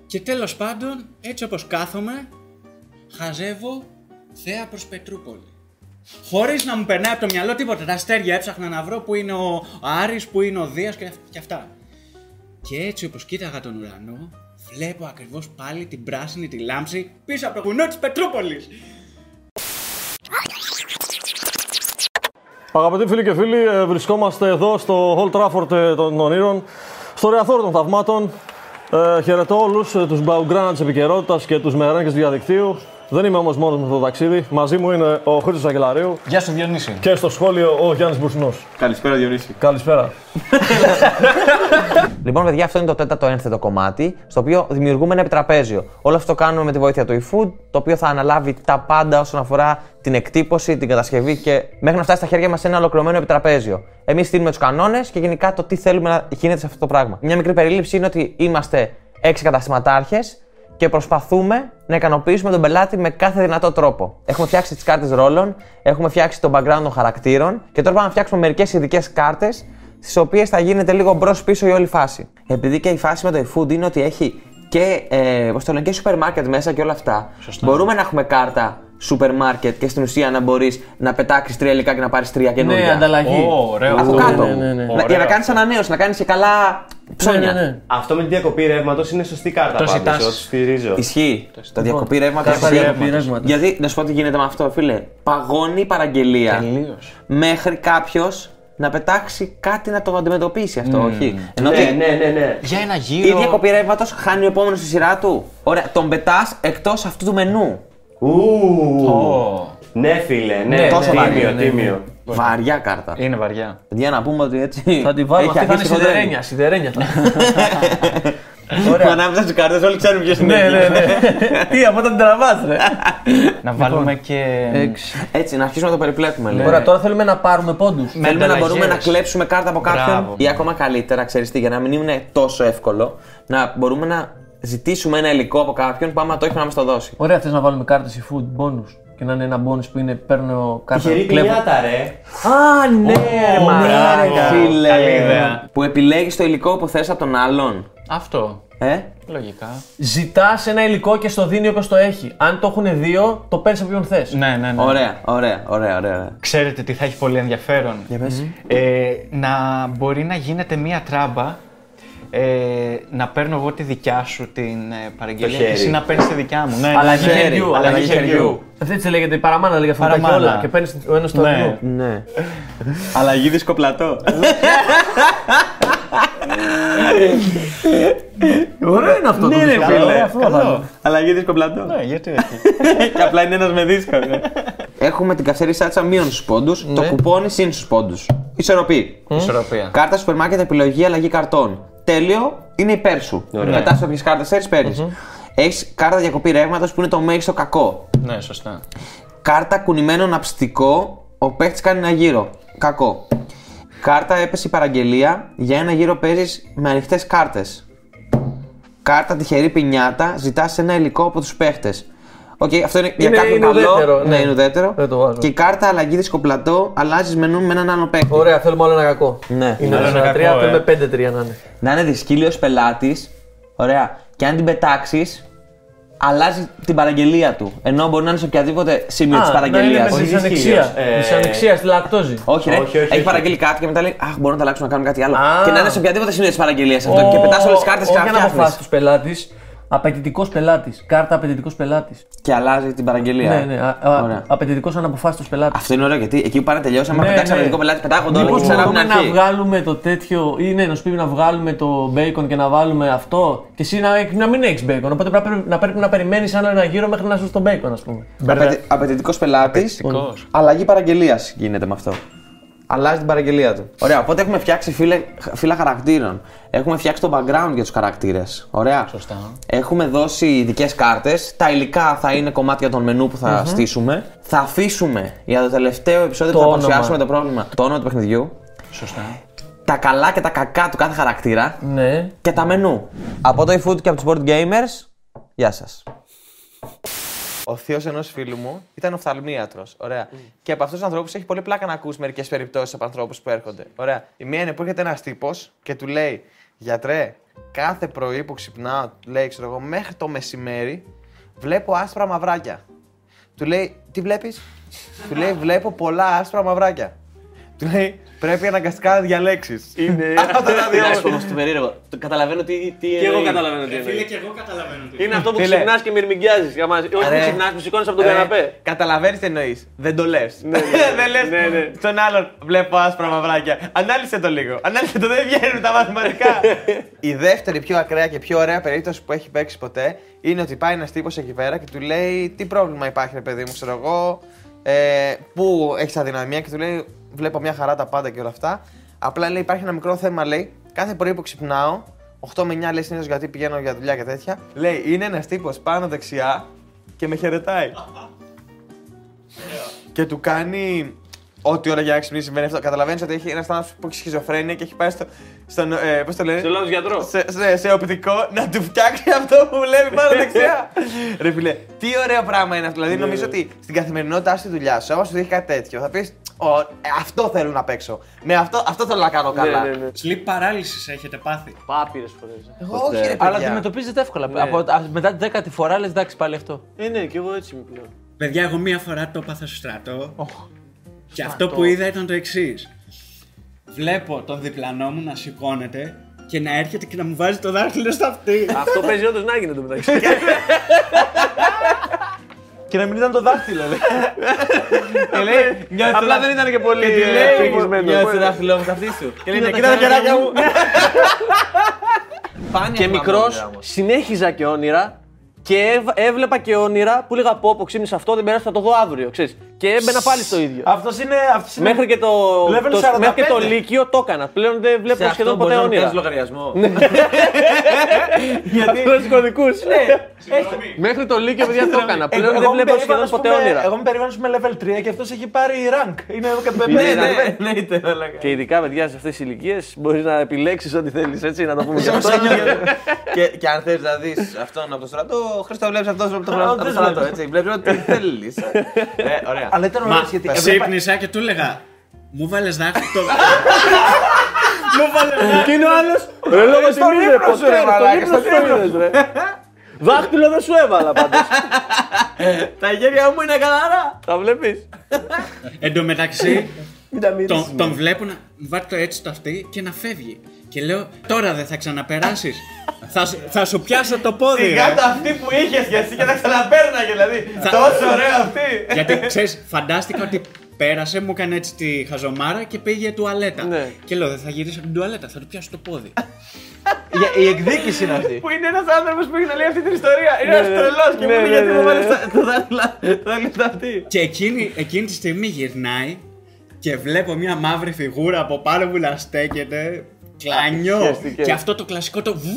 [SPEAKER 1] Και τέλος πάντων, έτσι όπως κάθομαι, χαζεύω θέα προς Πετρούπολη. Χωρίς να μου περνάει από το μυαλό τίποτα. Τα αστέρια έψαχνα να βρω που είναι ο Άρης, που είναι ο Δίας και, αυ- και αυτά. Και έτσι όπως κοίταγα τον ουρανό, βλέπω ακριβώς πάλι την πράσινη τη λάμψη πίσω από το βουνό της Πετρούπολης.
[SPEAKER 7] Αγαπητοί φίλοι και φίλοι, ε, βρισκόμαστε εδώ στο Old Trafford ε, των Ονείρων, στο Ρεαθόρ των Θαυμάτων. Ε, χαιρετώ όλους ε, τους μπαουγκράνα της επικαιρότητας και τους μεράνκε του διαδικτύου. Δεν είμαι όμως μόνος με αυτό το ταξίδι. Μαζί μου είναι ο Χρήστος Αγγελαρίου
[SPEAKER 3] Γεια σου, Διονύση.
[SPEAKER 7] και στο σχόλιο ο Γιάννης Μπουρσινός.
[SPEAKER 3] Καλησπέρα, Διονύση.
[SPEAKER 7] Καλησπέρα. (laughs)
[SPEAKER 4] Λοιπόν, παιδιά, αυτό είναι το τέταρτο ένθετο κομμάτι, στο οποίο δημιουργούμε ένα επιτραπέζιο. Όλο αυτό το κάνουμε με τη βοήθεια του eFood, το οποίο θα αναλάβει τα πάντα όσον αφορά την εκτύπωση, την κατασκευή και μέχρι να φτάσει στα χέρια μας ένα ολοκληρωμένο επιτραπέζιο. Εμείς στείλουμε τους κανόνες και γενικά το τι θέλουμε να γίνεται σε αυτό το πράγμα. Μια μικρή περίληψη είναι ότι είμαστε έξι καταστηματάρχες και προσπαθούμε να ικανοποιήσουμε τον πελάτη με κάθε δυνατό τρόπο. Έχουμε φτιάξει τις κάρτες ρόλων, έχουμε φτιάξει το background των χαρακτήρων και τώρα πάμε να φτιάξουμε μερικές ειδικές κάρτες στι οποίες θα γίνεται λίγο μπρος πίσω η όλη φάση. Επειδή και η φάση με το eFood είναι ότι έχει και, ε, πώς το λένε, και σούπερ μάρκετ μέσα και όλα αυτά. Μπορούμε να έχουμε κάρτα σούπερ μάρκετ και στην ουσία να μπορείς να πετάξεις τρία υλικά και να πάρεις τρία καινούργια.
[SPEAKER 6] Ναι, ανταλλαγή.
[SPEAKER 3] ωραίο.
[SPEAKER 4] Από κάτω.
[SPEAKER 6] ναι, ναι, ναι.
[SPEAKER 4] Να- Για να κάνεις ανανέωση, να κάνεις και καλά ψώνια.
[SPEAKER 6] Ναι, ναι, ναι.
[SPEAKER 5] Αυτό με τη διακοπή ρεύματος είναι σωστή κάρτα.
[SPEAKER 3] Το
[SPEAKER 5] πάντως,
[SPEAKER 3] ζητάς.
[SPEAKER 5] το στηρίζω.
[SPEAKER 4] Ισχύει. Το διακοπή ρεύματο.
[SPEAKER 6] Κάρτα διακοπή ρεύματος.
[SPEAKER 4] Γιατί να σου πω τι γίνεται με αυτό, φίλε. Παγώνει η παραγγελία
[SPEAKER 3] Τελείως.
[SPEAKER 4] μέχρι κάποιος να πετάξει κάτι να το αντιμετωπίσει αυτό, όχι. Ενώ
[SPEAKER 5] Ναι,
[SPEAKER 4] ότι
[SPEAKER 5] ναι, ναι, ναι.
[SPEAKER 3] Για ένα
[SPEAKER 4] η
[SPEAKER 3] γύρο.
[SPEAKER 4] διακοπή ρεύματος χάνει ο επόμενος στη σειρά του. Ωραία, τον πετάς εκτός αυτού του μενού.
[SPEAKER 5] Ου,
[SPEAKER 3] Ω,
[SPEAKER 5] Ναι, φίλε, ναι.
[SPEAKER 3] Ναι,
[SPEAKER 4] τόσο
[SPEAKER 5] τίμιο,
[SPEAKER 4] βαρύ, ναι,
[SPEAKER 5] τίμιο.
[SPEAKER 4] Βαριά κάρτα.
[SPEAKER 3] Είναι βαριά.
[SPEAKER 4] Για να πούμε ότι έτσι.
[SPEAKER 6] Θα τη βάλουμε.
[SPEAKER 4] έχει
[SPEAKER 6] Αυτή θα είναι
[SPEAKER 4] αρχίσει χοντρένει.
[SPEAKER 6] σιδερένια. Σιδερένια θα (laughs)
[SPEAKER 4] Ωραία. Ανάμεσα στι κάρτες, όλοι ξέρουν ποιος είναι.
[SPEAKER 6] Ναι, ναι, ναι. (laughs) Τι, από όταν τραβάς, ρε.
[SPEAKER 3] Να βάλουμε και.
[SPEAKER 4] Έτσι, να αρχίσουμε να το περιπλέκουμε. λέει.
[SPEAKER 6] Ωραία, τώρα θέλουμε να πάρουμε πόντους.
[SPEAKER 4] Θέλουμε να
[SPEAKER 3] ανταλλαγές.
[SPEAKER 4] μπορούμε να κλέψουμε κάρτα από κάποιον
[SPEAKER 3] Μπράβο.
[SPEAKER 4] ή ακόμα καλύτερα, ξέρεις τι, για να μην είναι τόσο εύκολο, να μπορούμε να ζητήσουμε ένα υλικό από κάποιον που άμα το έχει να μας το δώσει.
[SPEAKER 6] Ωραία, θες να βάλουμε κάρτες ή food bonus.
[SPEAKER 2] Και να είναι ένα bonus που είναι παίρνω κάρτα.
[SPEAKER 5] Τυχερή
[SPEAKER 2] κλέβω.
[SPEAKER 5] πινιάτα, ρε.
[SPEAKER 2] Α, ναι, ρε μαλάκα.
[SPEAKER 4] Φίλε.
[SPEAKER 1] Καλή ιδέα.
[SPEAKER 4] Που επιλέγεις το υλικό που θες από τον άλλον.
[SPEAKER 3] Αυτό.
[SPEAKER 4] Ε;
[SPEAKER 3] Λογικά.
[SPEAKER 2] Ζητάς ένα υλικό και στο δίνει όπως το έχει. Αν το έχουν δύο, το παίρνεις από ποιον θες.
[SPEAKER 3] Ναι, ναι, ναι.
[SPEAKER 4] Ωραία, ωραία, ωραία, ωραία.
[SPEAKER 3] Ξέρετε τι θα έχει πολύ ενδιαφέρον.
[SPEAKER 4] Για πες.
[SPEAKER 3] Ε, να μπορεί να γίνεται μία τράμπα. Ε, να παίρνω εγώ τη δικιά σου την ε, παραγγελία και
[SPEAKER 5] χέρι.
[SPEAKER 3] εσύ να παίρνεις τη δικιά μου. Ναι, ναι,
[SPEAKER 2] Αλλαγή
[SPEAKER 3] ναι.
[SPEAKER 2] χεριού,
[SPEAKER 3] Αλλαγή
[SPEAKER 2] αλλαγή
[SPEAKER 3] χεριού.
[SPEAKER 2] Έτσι λέγεται η παραμάνα, λέγεται αυτό που τα έχει
[SPEAKER 3] Παραμάνα.
[SPEAKER 2] όλα. Και παίρνεις ο ένα το
[SPEAKER 3] Ναι.
[SPEAKER 2] άλλο.
[SPEAKER 4] Ναι. (laughs)
[SPEAKER 5] Αλλαγή δισκοπλατό. (laughs)
[SPEAKER 2] Ωραίο είναι αυτό το
[SPEAKER 5] Ναι, ρε
[SPEAKER 2] δίσκο.
[SPEAKER 5] φίλε.
[SPEAKER 2] Αυτό θα βάλω.
[SPEAKER 5] Αλλαγή δισκοπλατό.
[SPEAKER 3] Ναι, γιατί όχι. (laughs)
[SPEAKER 5] Και απλά είναι ένας με δίσκο. ναι.
[SPEAKER 4] Έχουμε την καυτερή σάτσα μείον στους πόντους, το κουπόνι συν στους πόντους. Ισορροπή.
[SPEAKER 3] Ισορροπία.
[SPEAKER 4] Κάρτα σούπερ μάρκετ επιλογή αλλαγή καρτών. Τέλειο είναι υπέρ σου. Μετά σε όποιες κάρτες θέλεις, παίρνεις. Έχεις κάρτα διακοπή ρεύματος που είναι το μέγιστο κακό.
[SPEAKER 3] Ναι, σωστά.
[SPEAKER 4] Κάρτα κουνημένο ναυστικό, ο παίχτης κάνει ένα γύρο. Κακό. Κάρτα έπεσε η παραγγελία, για ένα γύρο παίζεις με ανοιχτές κάρτες. Κάρτα τυχερή πινιάτα, ζητάς ένα υλικό από τους παίχτες. Οκ, αυτό είναι, για
[SPEAKER 2] Είναι-
[SPEAKER 4] κάποιον
[SPEAKER 2] είναι
[SPEAKER 4] καλό.
[SPEAKER 2] ουδέτερο,
[SPEAKER 4] Ναι,
[SPEAKER 2] ναι.
[SPEAKER 4] είναι ουδέτερο.
[SPEAKER 2] Δεν το βάζω.
[SPEAKER 4] Και η κάρτα αλλαγής δισκοπλατό, αλλάζεις μενού με έναν άλλο παίχτη.
[SPEAKER 2] Ωραία, θέλουμε άλλο ένα κακό.
[SPEAKER 4] Ναι.
[SPEAKER 2] Είναι
[SPEAKER 3] Άλλο ένα
[SPEAKER 2] ένα τρία,
[SPEAKER 3] κακό,
[SPEAKER 2] θέλουμε
[SPEAKER 3] ε.
[SPEAKER 2] πέντε τρία να είναι.
[SPEAKER 4] Να είναι δύσκολος πελάτης. Ωραία. Και αν την πετάξεις, αλλάζει την παραγγελία του. Ενώ μπορεί να είναι σε οποιαδήποτε σημείο της
[SPEAKER 2] Α, να είναι
[SPEAKER 4] παραγγελίας.
[SPEAKER 2] με δυσανεξία.
[SPEAKER 5] Ε,
[SPEAKER 2] Δυσανεξία στη λακτόζη.
[SPEAKER 4] Όχι, ρε.
[SPEAKER 5] Όχι, όχι,
[SPEAKER 4] έχει
[SPEAKER 5] όχι.
[SPEAKER 4] παραγγείλει κάτι και μετά λέει Αχ, μπορώ να τα αλλάξω να κάνω κάτι άλλο.
[SPEAKER 2] Α.
[SPEAKER 4] Και να είναι σε οποιαδήποτε σημείο της παραγγελίας αυτό. Και πετάς όλες τις κάρτες και
[SPEAKER 2] Όχι ένα
[SPEAKER 4] να
[SPEAKER 2] αποφάσεις
[SPEAKER 4] φτιάχνει.
[SPEAKER 2] τους πελάτη. Απαιτητικός πελάτης. Κάρτα απαιτητικός πελάτης.
[SPEAKER 4] Και αλλάζει την παραγγελία.
[SPEAKER 2] Ναι, ναι.
[SPEAKER 4] Ωραία.
[SPEAKER 2] Απαιτητικός αναποφάσιστος πελάτης.
[SPEAKER 4] Αυτό είναι ωραίο γιατί εκεί που πάνε τελειώσει, άμα
[SPEAKER 2] Ναι,
[SPEAKER 4] πετάξει
[SPEAKER 2] ναι.
[SPEAKER 4] αμυντικό πελάτη, πετάγονται όλα
[SPEAKER 2] Μήπως
[SPEAKER 4] και ξανά από την
[SPEAKER 2] μπορούμε να
[SPEAKER 4] αρχή.
[SPEAKER 2] βγάλουμε το τέτοιο, ή ναι, να σου πει να βγάλουμε το bacon και να βάλουμε αυτό, και εσύ να, να μην έχεις bacon. Οπότε πρέπει, να πρέπει να περιμένεις άλλο ένα γύρο μέχρι να σου το bacon, ας πούμε.
[SPEAKER 4] Απαιτητικός πελάτης.
[SPEAKER 3] Απαιτητικός.
[SPEAKER 4] Αλλαγή παραγγελίας γίνεται με αυτό. Αλλάζει την παραγγελία του. Ωραία, οπότε έχουμε φτιάξει φύλλα, φύλλα χαρακτήρων. Έχουμε φτιάξει το background για τους χαρακτήρες. Ωραία.
[SPEAKER 3] Σωστά.
[SPEAKER 4] Έχουμε δώσει ειδικές κάρτες. Τα υλικά θα είναι κομμάτια των μενού που θα στήσουμε. Θα αφήσουμε για το τελευταίο επεισόδιο
[SPEAKER 2] Το
[SPEAKER 4] που θα
[SPEAKER 2] όνομα.
[SPEAKER 4] παρουσιάσουμε το πρόβλημα. Το όνομα του παιχνιδιού.
[SPEAKER 3] Σωστά.
[SPEAKER 4] Τα καλά και τα κακά του κάθε χαρακτήρα.
[SPEAKER 2] Ναι.
[SPEAKER 4] Και τα μενού. Από το eFood και από τους Board Gamers. Γεια σας. Ο θείος ενός φίλου μου ήταν οφθαλμίατρος. Ωραία. Και από αυτούς τους ανθρώπους έχει πολύ πλάκα να ακούς μερικές περιπτώσεις από ανθρώπους που έρχονται. Ωραία. Η μία είναι που έρχεται ένας τύπος και του λέει: Γιατρέ, κάθε πρωί που ξυπνάω, του λέει, ξέρω εγώ, μέχρι το μεσημέρι βλέπω άσπρα μαυράκια. Του λέει: Τι βλέπεις, Του λέει: Βλέπω πολλά άσπρα μαυράκια. Του λέει: Πρέπει αναγκαστικά να διαλέξεις. Είναι. Αυτά τα δύο.
[SPEAKER 6] Είναι όμω το περίεργο. Το καταλαβαίνω τι, τι
[SPEAKER 2] Ε,
[SPEAKER 6] εννοεί.
[SPEAKER 2] ναι.
[SPEAKER 6] Και εγώ καταλαβαίνω τι
[SPEAKER 1] Φίλε,
[SPEAKER 6] εννοείς.
[SPEAKER 1] και εγώ καταλαβαίνω. τι.
[SPEAKER 6] Είναι αυτό που
[SPEAKER 4] Φίλε.
[SPEAKER 6] ξυπνάς και μυρμηγκιάζεις για μας. Όχι
[SPEAKER 4] Ρε.
[SPEAKER 6] που ξυπνάς, που σηκώνεις από τον καναπέ.
[SPEAKER 4] Καταλαβαίνεις τι εννοείς. Δεν το λες. (laughs) δεν λες
[SPEAKER 6] ναι, ναι.
[SPEAKER 4] στον άλλον. Βλέπω άσπρα μαυράκια. Ανάλυσε το λίγο. Ανάλυσε το, δεν βγαίνουν τα μαθηματικά. Η δεύτερη πιο ακραία και πιο ωραία περίπτωση που έχει παίξει ποτέ είναι ότι πάει ένας τύπος εκεί πέρα και του λέει τι πρόβλημα υπάρχει, ρε παιδί μου, ξέρω εγώ. Ε, πού έχεις αδυναμία και του λέει Βλέπω μια χαρά τα πάντα και όλα αυτά. Απλά λέει υπάρχει ένα μικρό θέμα, λέει. Κάθε πρωί που ξυπνάω, 8 με 9 λέει συνήθως γιατί πηγαίνω για δουλειά και τέτοια. Λέει είναι ένας τύπος πάνω δεξιά και με χαιρετάει. (laughs) και του κάνει ό,τι ώρα για να ξυπνήσει συμβαίνει αυτό. Καταλαβαίνεις ότι έχει ένα άνθρωπο που έχει σχιζοφρένεια και έχει πάει στο. Στον, ε, πώς το λένε,
[SPEAKER 6] Σε λόγο γιατρό.
[SPEAKER 4] σε, σε, σε οπτικό να του φτιάξει αυτό που βλέπει πάνω δεξιά. (laughs) Ρε φιλέ, τι ωραίο πράγμα είναι αυτό. Δηλαδή, νομίζω ότι στην καθημερινότητά στη δουλειά σου, άμα σου δείχνει κάτι τέτοιο, θα πεις Αυτό θέλω να παίξω. Με αυτό, αυτό θέλω να κάνω καλά.
[SPEAKER 6] Ναι, ναι, ναι.
[SPEAKER 1] Sleep paralysis έχετε πάθει;
[SPEAKER 6] Πάπυρες φορές.
[SPEAKER 4] Εγώ όχι, ρε
[SPEAKER 3] Αλλά
[SPEAKER 4] παιδιά.
[SPEAKER 3] αντιμετωπίζεται εύκολα. Από, α, μετά την δέκατη φορά λες εντάξει πάλι αυτό.
[SPEAKER 6] Ε, ναι, και εγώ έτσι είμαι πλέον.
[SPEAKER 1] Παιδιά, εγώ μία φορά το έπαθα στο στρατό. Και αυτό που είδα ήταν το εξής. Βλέπω τον διπλανό μου να σηκώνεται και να έρχεται και να μου βάζει το δάχτυλο στο αυτί.
[SPEAKER 6] Αυτό παίζει όντως να γίνει το μεταξύ. (laughs)
[SPEAKER 3] Και να μην ήταν το δάχτυλο. (laughs) λέει.
[SPEAKER 4] Και λέει, νιώθει το
[SPEAKER 6] Απλά
[SPEAKER 4] δάχτυλο.
[SPEAKER 6] δεν ήταν και πολύ
[SPEAKER 4] Και τη
[SPEAKER 6] ε,
[SPEAKER 4] λέει,
[SPEAKER 6] φυγισμένο.
[SPEAKER 4] νιώθει το δάχτυλό μου στα αυτή σου. Και λέει,
[SPEAKER 3] Κοίτα τα
[SPEAKER 4] κοίτα τα χεράκια μου.
[SPEAKER 6] Και μικρός συνέχιζα και όνειρα και έβ- έβλεπα και όνειρα που έλεγα πω, πω ξύπνησα αυτό, δεν πέρασε, θα το δω αύριο. Ξέρεις.
[SPEAKER 2] Και έμπαινα πάλι στο ίδιο.
[SPEAKER 3] Αυτός είναι. Αυτός είναι...
[SPEAKER 2] Μέχρι και το,
[SPEAKER 3] Level
[SPEAKER 2] το,
[SPEAKER 3] 45.
[SPEAKER 2] μέχρι και το Λύκειο το έκανα. Πλέον δεν βλέπω
[SPEAKER 4] Σε
[SPEAKER 2] σχεδόν
[SPEAKER 4] αυτό
[SPEAKER 2] ποτέ
[SPEAKER 4] μπορεί να
[SPEAKER 2] όνειρα.
[SPEAKER 4] κάνεις λογαριασμό. (laughs)
[SPEAKER 2] Γιατί. κωδικούς. Μέχρι το Λύκειο, παιδιά, το έκανα.
[SPEAKER 3] Εγώ-
[SPEAKER 2] Πλέον
[SPEAKER 3] εγώ
[SPEAKER 2] δεν
[SPEAKER 3] είμαι
[SPEAKER 2] βλέπω σχεδόν
[SPEAKER 3] περήφανος
[SPEAKER 2] ποτέ
[SPEAKER 3] που είμαι-
[SPEAKER 2] όνειρα.
[SPEAKER 3] Εγώ είμαι περήφανο με level 3 και αυτός έχει πάρει rank. Είναι εδώ και
[SPEAKER 4] Ναι,
[SPEAKER 3] πέντε.
[SPEAKER 4] ναι, ναι, είτε, έλεγα.
[SPEAKER 2] Και ειδικά, παιδιά, σε αυτές τις ηλικίες μπορείς να επιλέξεις ό,τι θέλεις, έτσι, να το πούμε και αυτό. (laughs)
[SPEAKER 4] και, και αν θες να δεις αυτόν από το στρατό, Χρήστο βλέπεις αυτόν από το από το στρατό, έτσι. Βλέπεις ό,τι θέλεις. Ε, ωραία.
[SPEAKER 3] Αλλά ήταν ωραίο
[SPEAKER 1] Μα
[SPEAKER 3] γιατί. έβλεπα-
[SPEAKER 1] ξύπνησα και του έλεγα. Μου βάλες δάχτυλο. (laughs) Μου βάλες
[SPEAKER 2] Και είναι ο άλλος. Ρε λόγω
[SPEAKER 3] στον
[SPEAKER 2] τιμή,
[SPEAKER 3] ύπνο
[SPEAKER 2] ρε
[SPEAKER 3] σου, ρε,
[SPEAKER 2] ποτέ.
[SPEAKER 3] μαλάκα,
[SPEAKER 2] Στον
[SPEAKER 3] στον
[SPEAKER 2] ύπνο σου το είδες, ρε. Δάχτυλο δεν σου έβαλα πάντως.
[SPEAKER 4] Τα γέρια μου είναι καθαρά.
[SPEAKER 2] Τα βλέπεις.
[SPEAKER 1] Εν τω μεταξύ,
[SPEAKER 2] Μην τα μυρίσει.
[SPEAKER 1] τον, τον βλέπω να μου βάζει το έτσι το αυτή και να φεύγει. Και λέω, τώρα δεν θα ξαναπεράσεις. θα, σου- θα σου πιάσω το πόδι.
[SPEAKER 4] Η
[SPEAKER 1] ρε».
[SPEAKER 4] γάτα αυτή που είχες και εσύ και τα ξαναπέρναγες δηλαδή.
[SPEAKER 1] Θα-
[SPEAKER 4] Τόσο ωραία αυτή.
[SPEAKER 1] Γιατί ξέρεις, φαντάστηκα ότι πέρασε, μου έκανε έτσι τη χαζομάρα και πήγε τουαλέτα.
[SPEAKER 2] Ναι.
[SPEAKER 1] Και λέω, δεν θα γυρίσω από την τουαλέτα, θα του πιάσω το πόδι. (laughs)
[SPEAKER 3] Η- Η εκδίκηση είναι αυτή.
[SPEAKER 4] Που είναι ένας άνθρωπος που έχει να λέει αυτή την ιστορία. Είναι ένας
[SPEAKER 2] ναι.
[SPEAKER 4] τρελός και μου
[SPEAKER 2] Ναι,
[SPEAKER 4] λέει
[SPEAKER 2] ναι,
[SPEAKER 4] γιατί
[SPEAKER 2] ναι,
[SPEAKER 4] μου
[SPEAKER 2] ναι.
[SPEAKER 4] βάλεις τα- το δάχτυλα το δάχτυλο αυτή.
[SPEAKER 1] και εκείνη, εκείνη τη στιγμή γυρνάει και βλέπω μια μαύρη φιγούρα από πάνω μου να στέκεται. Κλανιό.
[SPEAKER 2] Χαίστηκε.
[SPEAKER 1] Και αυτό το κλασικό το. βου,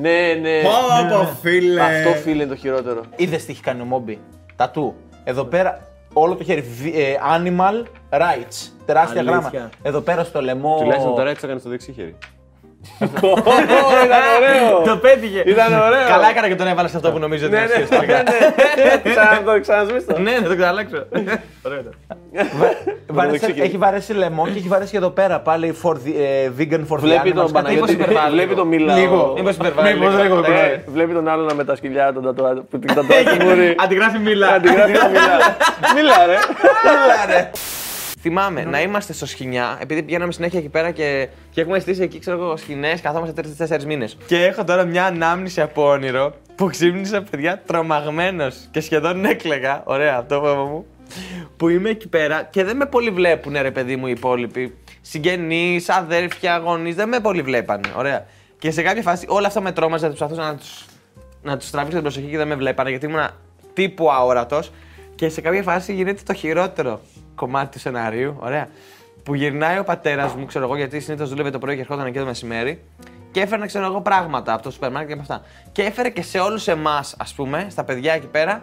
[SPEAKER 2] Ναι, ναι.
[SPEAKER 1] Πω, πω, φίλε.
[SPEAKER 2] Αυτό φίλε είναι το χειρότερο.
[SPEAKER 3] Είδες τι έχει κάνει ο Μόμπι; Τατού. Εδώ πέρα όλο το χέρι. βι- ε, animal rights. Τεράστια
[SPEAKER 4] Αλήθεια.
[SPEAKER 3] γράμματα. Εδώ πέρα στο λαιμό.
[SPEAKER 5] Τουλάχιστον τώρα έτσι το έκανε στο δεξί χέρι.
[SPEAKER 2] Ήταν ωραίο.
[SPEAKER 4] Το πέτυχε.
[SPEAKER 2] Ήταν ωραίο.
[SPEAKER 4] Καλά έκανα και τον έβαλα σε αυτό που νομίζω ότι
[SPEAKER 2] Ναι,
[SPEAKER 4] είναι
[SPEAKER 2] ναι,
[SPEAKER 4] ουσιαστικά.
[SPEAKER 2] Ξανα το ξανασβήστο.
[SPEAKER 4] Ναι, να το ξαναλλάξω. Ωραίο ήταν.
[SPEAKER 3] Βαρέσει-
[SPEAKER 2] δεξί χέρι.
[SPEAKER 3] έχει βαρέσει λαιμό και έχει βαρέσει και εδώ πέρα πάλι for the, ε, vegan for
[SPEAKER 2] Βλέπει
[SPEAKER 3] the
[SPEAKER 2] τον
[SPEAKER 3] animals.
[SPEAKER 2] Παναγιώτη,
[SPEAKER 4] Μήπως υπερβάλλει
[SPEAKER 2] βλέπει
[SPEAKER 4] λίγο.
[SPEAKER 2] τον Μίλα.
[SPEAKER 3] Λίγο.
[SPEAKER 4] Μήπως υπερβάλλει.
[SPEAKER 3] Μήπως λίγο
[SPEAKER 4] Εντάξει.
[SPEAKER 3] υπερβάλλει.
[SPEAKER 2] Βλέπει τον άλλον με τα σκυλιά τον τατουάζ. Που την τατουάζει τη μούρη.
[SPEAKER 4] Αντιγράφει μίλα.
[SPEAKER 2] Αντιγράφει το Μίλα. Μίλα, ρε.
[SPEAKER 4] Θυμάμαι να είμαστε στο Σχοινιά, επειδή πηγαίναμε συνέχεια εκεί πέρα και, και έχουμε στήσει εκεί, ξέρω εγώ, σκηνέ, καθόμαστε τρει-τέσσερι μήνες. Και έχω τώρα μια ανάμνηση από όνειρο που ξύπνησα, παιδιά, τρομαγμένος και σχεδόν έκλαιγα. Ωραία, αυτό που μου. Που είμαι εκεί πέρα και δεν με πολύ βλέπουν, ρε παιδί μου, οι υπόλοιποι. Συγγενείς, αδέρφια, γονείς, δεν με πολύ βλέπανε. Ωραία. Και σε κάποια φάση όλα αυτά με τρόμαζε, προσπαθούσα να τους να τους τραβήξω την προσοχή και δεν με βλέπανε γιατί ήμουν τύπου αόρατος. Και σε κάποια φάση γίνεται το χειρότερο κομμάτι του σενάριου. Ωραία. Που γυρνάει ο πατέρας μου, ξέρω εγώ, γιατί συνήθως δούλευε το πρωί και ερχόταν και το μεσημέρι. Και έφερε, ξέρω εγώ, πράγματα από το σούπερ μάρκετ και από αυτά. Και έφερε και σε όλους εμάς, ας πούμε, στα παιδιά εκεί πέρα,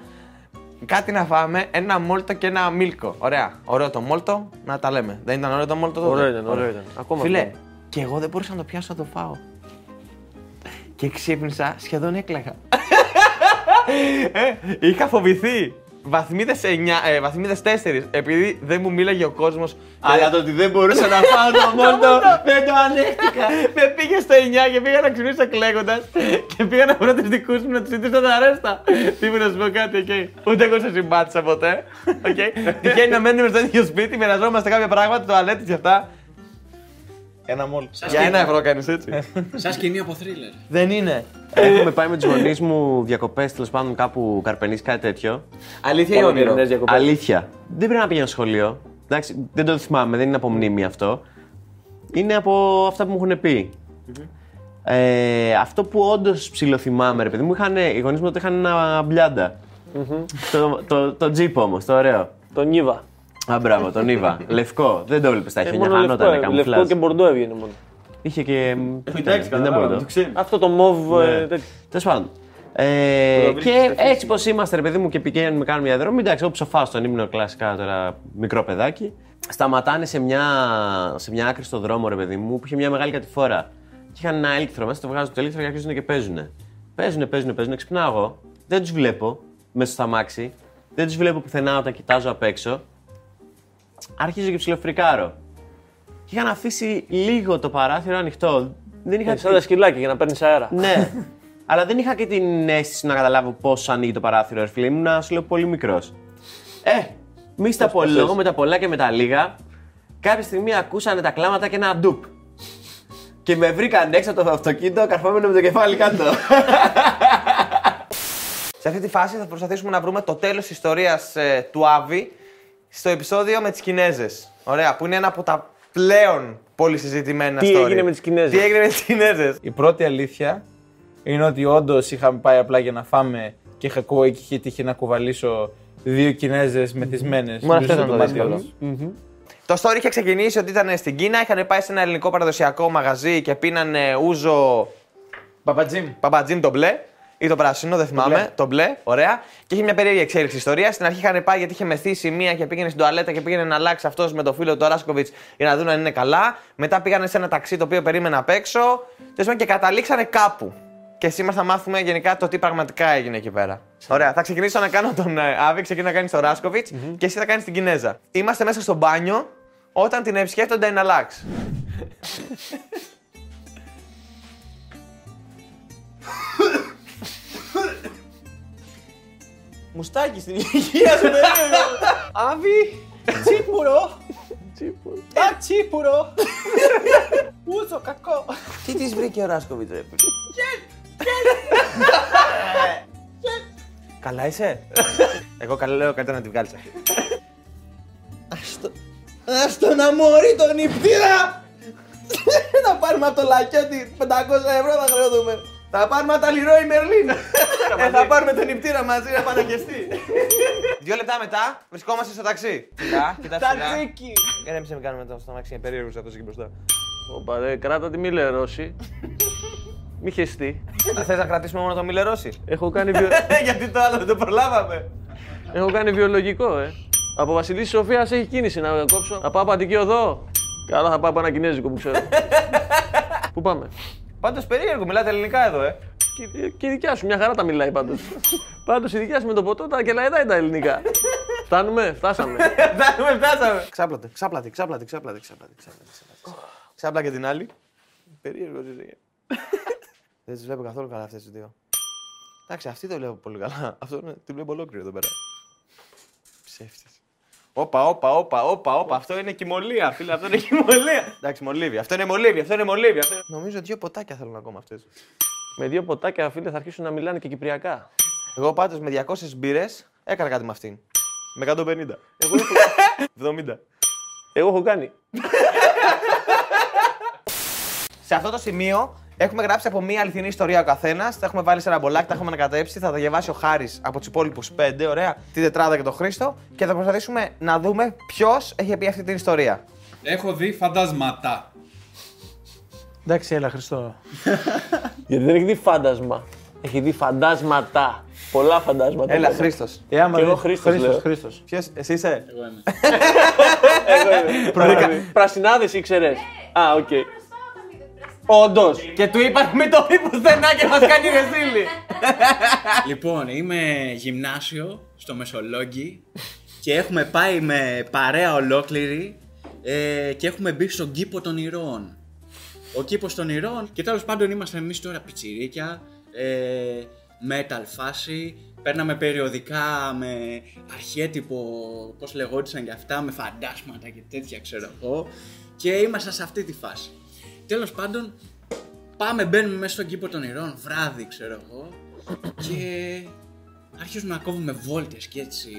[SPEAKER 4] κάτι να φάμε, ένα μόλτο και ένα μίλκο. Ωραία. Ωραίο το μόλτο, να τα λέμε. Δεν ήταν ωραίο το μόλτο τότε;
[SPEAKER 2] Ωραίο ήταν, ωραίο ήταν. Ακόμα
[SPEAKER 4] Φίλε,
[SPEAKER 2] αυτό.
[SPEAKER 4] και εγώ δεν μπορούσα να το πιάσω να το φάω. Και ξύπνησα, σχεδόν έκλαιγα. (laughs) ε, είχα φοβηθεί. Βαθμίδες 9, ε, βαθμίδες 4, επειδή δεν μου μίλαγε ο κόσμος.
[SPEAKER 5] Αλλά το ότι δεν μπορούσα να (laughs) φάω το μόλτο δεν το ανέχτηκα. (laughs)
[SPEAKER 4] με πήγε στο 9 και πήγα να ξυπνήσω κλαίγοντας και πήγα να βρω τους δικούς μου να τους ζητήσω τα ρέστα. Τι μου να σου πω κάτι, οκ. Ούτε εγώ σε συμπάθησα ποτέ. οκ. (laughs) Τυχαίνει να μένουμε στο ίδιο σπίτι, μοιραζόμαστε κάποια πράγματα, τουαλέτες και αυτά.
[SPEAKER 3] Ένα μόλ.
[SPEAKER 4] Για ένα ευρώ κάνεις έτσι. (laughs)
[SPEAKER 1] Σαν σκηνή από θρίλερ.
[SPEAKER 4] Δεν είναι.
[SPEAKER 5] Έχουμε πάει με τους γονείς μου διακοπές, τέλος πάντων κάπου Καρπενήσι, κάτι τέτοιο.
[SPEAKER 4] Αλήθεια ή όνειρο;
[SPEAKER 2] Ονειρινές διακοπές.
[SPEAKER 5] Αλήθεια. Δεν πρέπει να πήγαινα σχολείο. Εντάξει, δεν το θυμάμαι, δεν είναι από μνήμη αυτό. Είναι από αυτά που μου έχουν πει. Ε, αυτό που όντως ψιλοθυμάμαι, ρε παιδί μου, είχαν, οι γονείς μου τότε είχαν ένα μπλιάντα. το, το, το τζιπ όμως, το ωραίο.
[SPEAKER 2] Τον Νίβα.
[SPEAKER 5] Α, μπράβο, τον Ήβα. Λευκό. Δεν το έβλεπε στα
[SPEAKER 2] Ε,
[SPEAKER 5] χιόνια,
[SPEAKER 2] μόνο λευκό,
[SPEAKER 5] χανόταν
[SPEAKER 2] ε,
[SPEAKER 5] καμουφλάζ.
[SPEAKER 2] λευκό και μπορντό έβγαινε μόνο.
[SPEAKER 5] Είχε και.
[SPEAKER 4] Εντάξει,
[SPEAKER 5] δεν ήταν μπορντό.
[SPEAKER 2] Αυτό το μοβ. ε, τέτοιο.
[SPEAKER 5] Τέλος πάντων. Ε, και έτσι πως είμαστε, ρε παιδί μου, και πηγαίνουμε, κάνουμε μια δρόμη. Εντάξει, όπου ψοφάω στον ύμνο, κλασικά τώρα μικρό παιδάκι. Σταματάνε σε μια, σε μια άκρη στο δρόμο, ρε παιδί μου, που είχε μια μεγάλη κατηφόρα. Και είχαν ένα έλκτρο μέσα, το βγάζουν το έλκτρο και αρχίζουν και παίζουν. Παίζουν, παίζουν, παίζουν. Ξυπνάω εγώ, δεν τους βλέπω μέσα στο αμάξι, δεν τους βλέπω πουθενά όταν κοιτάζω απ' έξω. Άρχιζω και ψιλοφρικάρω. Και είχαν αφήσει λίγο το παράθυρο ανοιχτό. Δεν είχα
[SPEAKER 2] Ε, Σαν τα σκυλάκια για να παίρνεις αέρα.
[SPEAKER 5] ναι. Αλλά δεν είχα και την αίσθηση να καταλάβω πώς ανοίγει το παράθυρο, ρε φίλε. Ήμουν, σου λέω, πολύ μικρός. Ε, μη στα πολύ λόγο, με τα πολλά και με τα λίγα, κάποια στιγμή ακούσανε τα κλάματα και ένα ντουπ. Και με βρήκαν έξω από το αυτοκίνητο, καρφόμενο με το κεφάλι κάτω.
[SPEAKER 4] Σε αυτή τη φάση θα προσπαθήσουμε να βρούμε το τέλος της ιστορίας ε, του Άβη στο επεισόδιο με τις Κινέζες. Ωραία, που είναι ένα από τα πλέον πολύ συζητημένα
[SPEAKER 2] Τι
[SPEAKER 4] story.
[SPEAKER 2] έγινε με τις Κινέζες;
[SPEAKER 4] Τι έγινε με τις Κινέζες;
[SPEAKER 3] Η πρώτη αλήθεια είναι ότι όντως είχαμε πάει απλά για να φάμε και είχα, κου- και είχε τύχει να κουβαλήσω δύο Κινέζες μεθυσμένες.
[SPEAKER 4] Μόνο αυτό ήταν το δύσκολο. Το story είχε ξεκινήσει ότι ήταν στην Κίνα, είχαν πάει σε ένα ελληνικό παραδοσιακό μαγαζί και πίνανε ούζο
[SPEAKER 3] Παπατζίμ.
[SPEAKER 4] Παπατζίν το μπλε ή το πράσινο, δεν θυμάμαι. Το μπλε, ωραία. Και είχε μια περίεργη εξέλιξη ιστορία. Στην αρχή είχαν πάει γιατί είχε μεθύσει μία και πήγαινε στην τουαλέτα και πήγαινε να αλλάξει αυτός με το φίλο του Ράσκοβιτς για να δουν αν είναι καλά. Μετά πήγανε σε ένα ταξί το οποίο περίμενε απ' έξω. Τέλος πάντων και καταλήξανε κάπου. Και σήμερα θα μάθουμε γενικά το τι πραγματικά έγινε εκεί πέρα. Ωραία, θα ξεκινήσω να κάνω τον ε, Άβη, ξεκινά να κάνει τον ρασκοβιτ και εσύ θα κάνεις την Κινέζα. Είμαστε μέσα στο μπάνιο όταν την επισκέφτονται να (laughs) Μουστάκι στην υγεία σου, περίμενε. Άβη, τσίπουρο. Α, τσίπουρο. Ούθο, κακό. Τι της βρήκε ο Ράσκοβιτς, ρε. Καλά είσαι; Εγώ καλά λέω κάτι να τη βγάλεις αυτή. Άστο. Άστο να μωρεί τον νηπτήρα. Θα πάρουμε από το λακέτι 500 ευρώ θα χρεωθούμε. Θα πάρουμε από τα Leroy Merlin. ε, θα πάρουμε τον νηπτήρα μαζί να παναγεστεί. Δύο λεπτά μετά βρισκόμαστε στο ταξί. Κοιτά, κοιτά
[SPEAKER 2] Ταξίκι.
[SPEAKER 4] Ηρέμησε με κάνουμε το στο μαξί, είναι περίεργος αυτός εκεί μπροστά.
[SPEAKER 2] Όπα, ρε, κράτα τη μη λερώσει. Μη χεστεί.
[SPEAKER 4] Δεν θες να κρατήσουμε μόνο το Μιλερόση.
[SPEAKER 2] Έχω κάνει, βιο... (laughs)
[SPEAKER 4] Γιατί το άλλο δεν το προλάβαμε.
[SPEAKER 2] Έχω κάνει βιολογικό, ε. Από Βασιλής Σοφίας έχει κίνηση να κόψω. Να πάω από Αττική Οδό. Καλά, θα πάω από ένα κινέζικο που ξέρω. (laughs) Πού πάμε;
[SPEAKER 4] Πάντως περίεργο, μιλάτε ελληνικά εδώ, ε.
[SPEAKER 2] Και, και η δικιά σου, μια χαρά τα μιλάει πάντως. πάντως η δικιά σου με το ποτό τα κελαϊδάει τα ελληνικά. Φτάνουμε, φτάσαμε. (laughs)
[SPEAKER 4] Φτάνουμε, φτάσαμε. Ξάπλατε, ξάπλατε, ξάπλατε, ξάπλατε, ξάπλατε, ξάπλατε. Ξάπλα και την άλλη. Περίεργος είσαι. (laughs) Δεν τις βλέπω καθόλου καλά αυτές τις δύο. Εντάξει, αυτή το βλέπω πολύ καλά. Αυτό είναι, τη βλέπω ολόκληρη εδώ πέρα. Ψεύτης. Όπα, όπα, όπα, όπα, όπα. Αυτό είναι κοιμωλία, φίλε. Αυτό είναι κοιμωλία. Εντάξει, μολύβι. Αυτό είναι μολύβι. Αυτό είναι μολύβι. Αυτό... είναι- Νομίζω δύο ποτάκια θέλουν ακόμα αυτές.
[SPEAKER 2] με δύο ποτάκια, φίλε, θα αρχίσουν να μιλάνε και κυπριακά.
[SPEAKER 4] Εγώ πάντως με 200 μπύρες έκανα κάτι με αυτήν. Με 150.
[SPEAKER 2] Εγώ έχω, (laughs)
[SPEAKER 4] 70.
[SPEAKER 2] εγώ έχω κάνει.
[SPEAKER 4] Σε αυτό το σημείο έχουμε γράψει από μία αληθινή ιστορία ο καθένας. Τα έχουμε βάλει σε ένα μπολάκι, τα έχουμε ανακατέψει. Θα τα διαβάσει ο Χάρης από τους υπόλοιπους πέντε, ωραία. Τη τετράδα και τον Χρήστο. Και θα προσπαθήσουμε να δούμε ποιος έχει πει αυτή την ιστορία.
[SPEAKER 1] Έχω δει φαντάσματα.
[SPEAKER 3] Εντάξει, έλα, Χρήστο. (laughs)
[SPEAKER 2] Γιατί δεν έχει δει φάντασμα. Έχει δει φαντάσματα. Πολλά φαντάσματα.
[SPEAKER 4] Έλα, Χρήστος.
[SPEAKER 3] Ε, άμα
[SPEAKER 2] Κι εγώ
[SPEAKER 3] δεν-
[SPEAKER 2] Χρήστος λέω.
[SPEAKER 3] Χρήστος.
[SPEAKER 4] Ποιος, εσύ είσαι;
[SPEAKER 1] Εγώ είμαι.
[SPEAKER 2] Πρασινάδες ήξερες. Α, οκ. Όντως.
[SPEAKER 4] Και του είπαν μην το πει πουθενά και μας κάνει ρεζίλι. (laughs)
[SPEAKER 1] λοιπόν, είμαι γυμνάσιο στο Μεσολόγγι και έχουμε πάει με παρέα ολόκληρη ε, και έχουμε μπει στον κήπο των ηρώων. Ο κήπος των ηρώων και τέλος πάντων είμαστε εμείς τώρα πιτσιρίκια, ε, metal φάση, παίρναμε περιοδικά με αρχέτυπο, πώς λεγόντουσαν και αυτά, με φαντάσματα και τέτοια ξέρω εγώ και ήμασταν σε αυτή τη φάση. Τέλος πάντων, πάμε μπαίνουμε μέσα στον κήπο των ηρώων, βράδυ ξέρω εγώ και αρχίζουμε να κόβουμε βόλτες και έτσι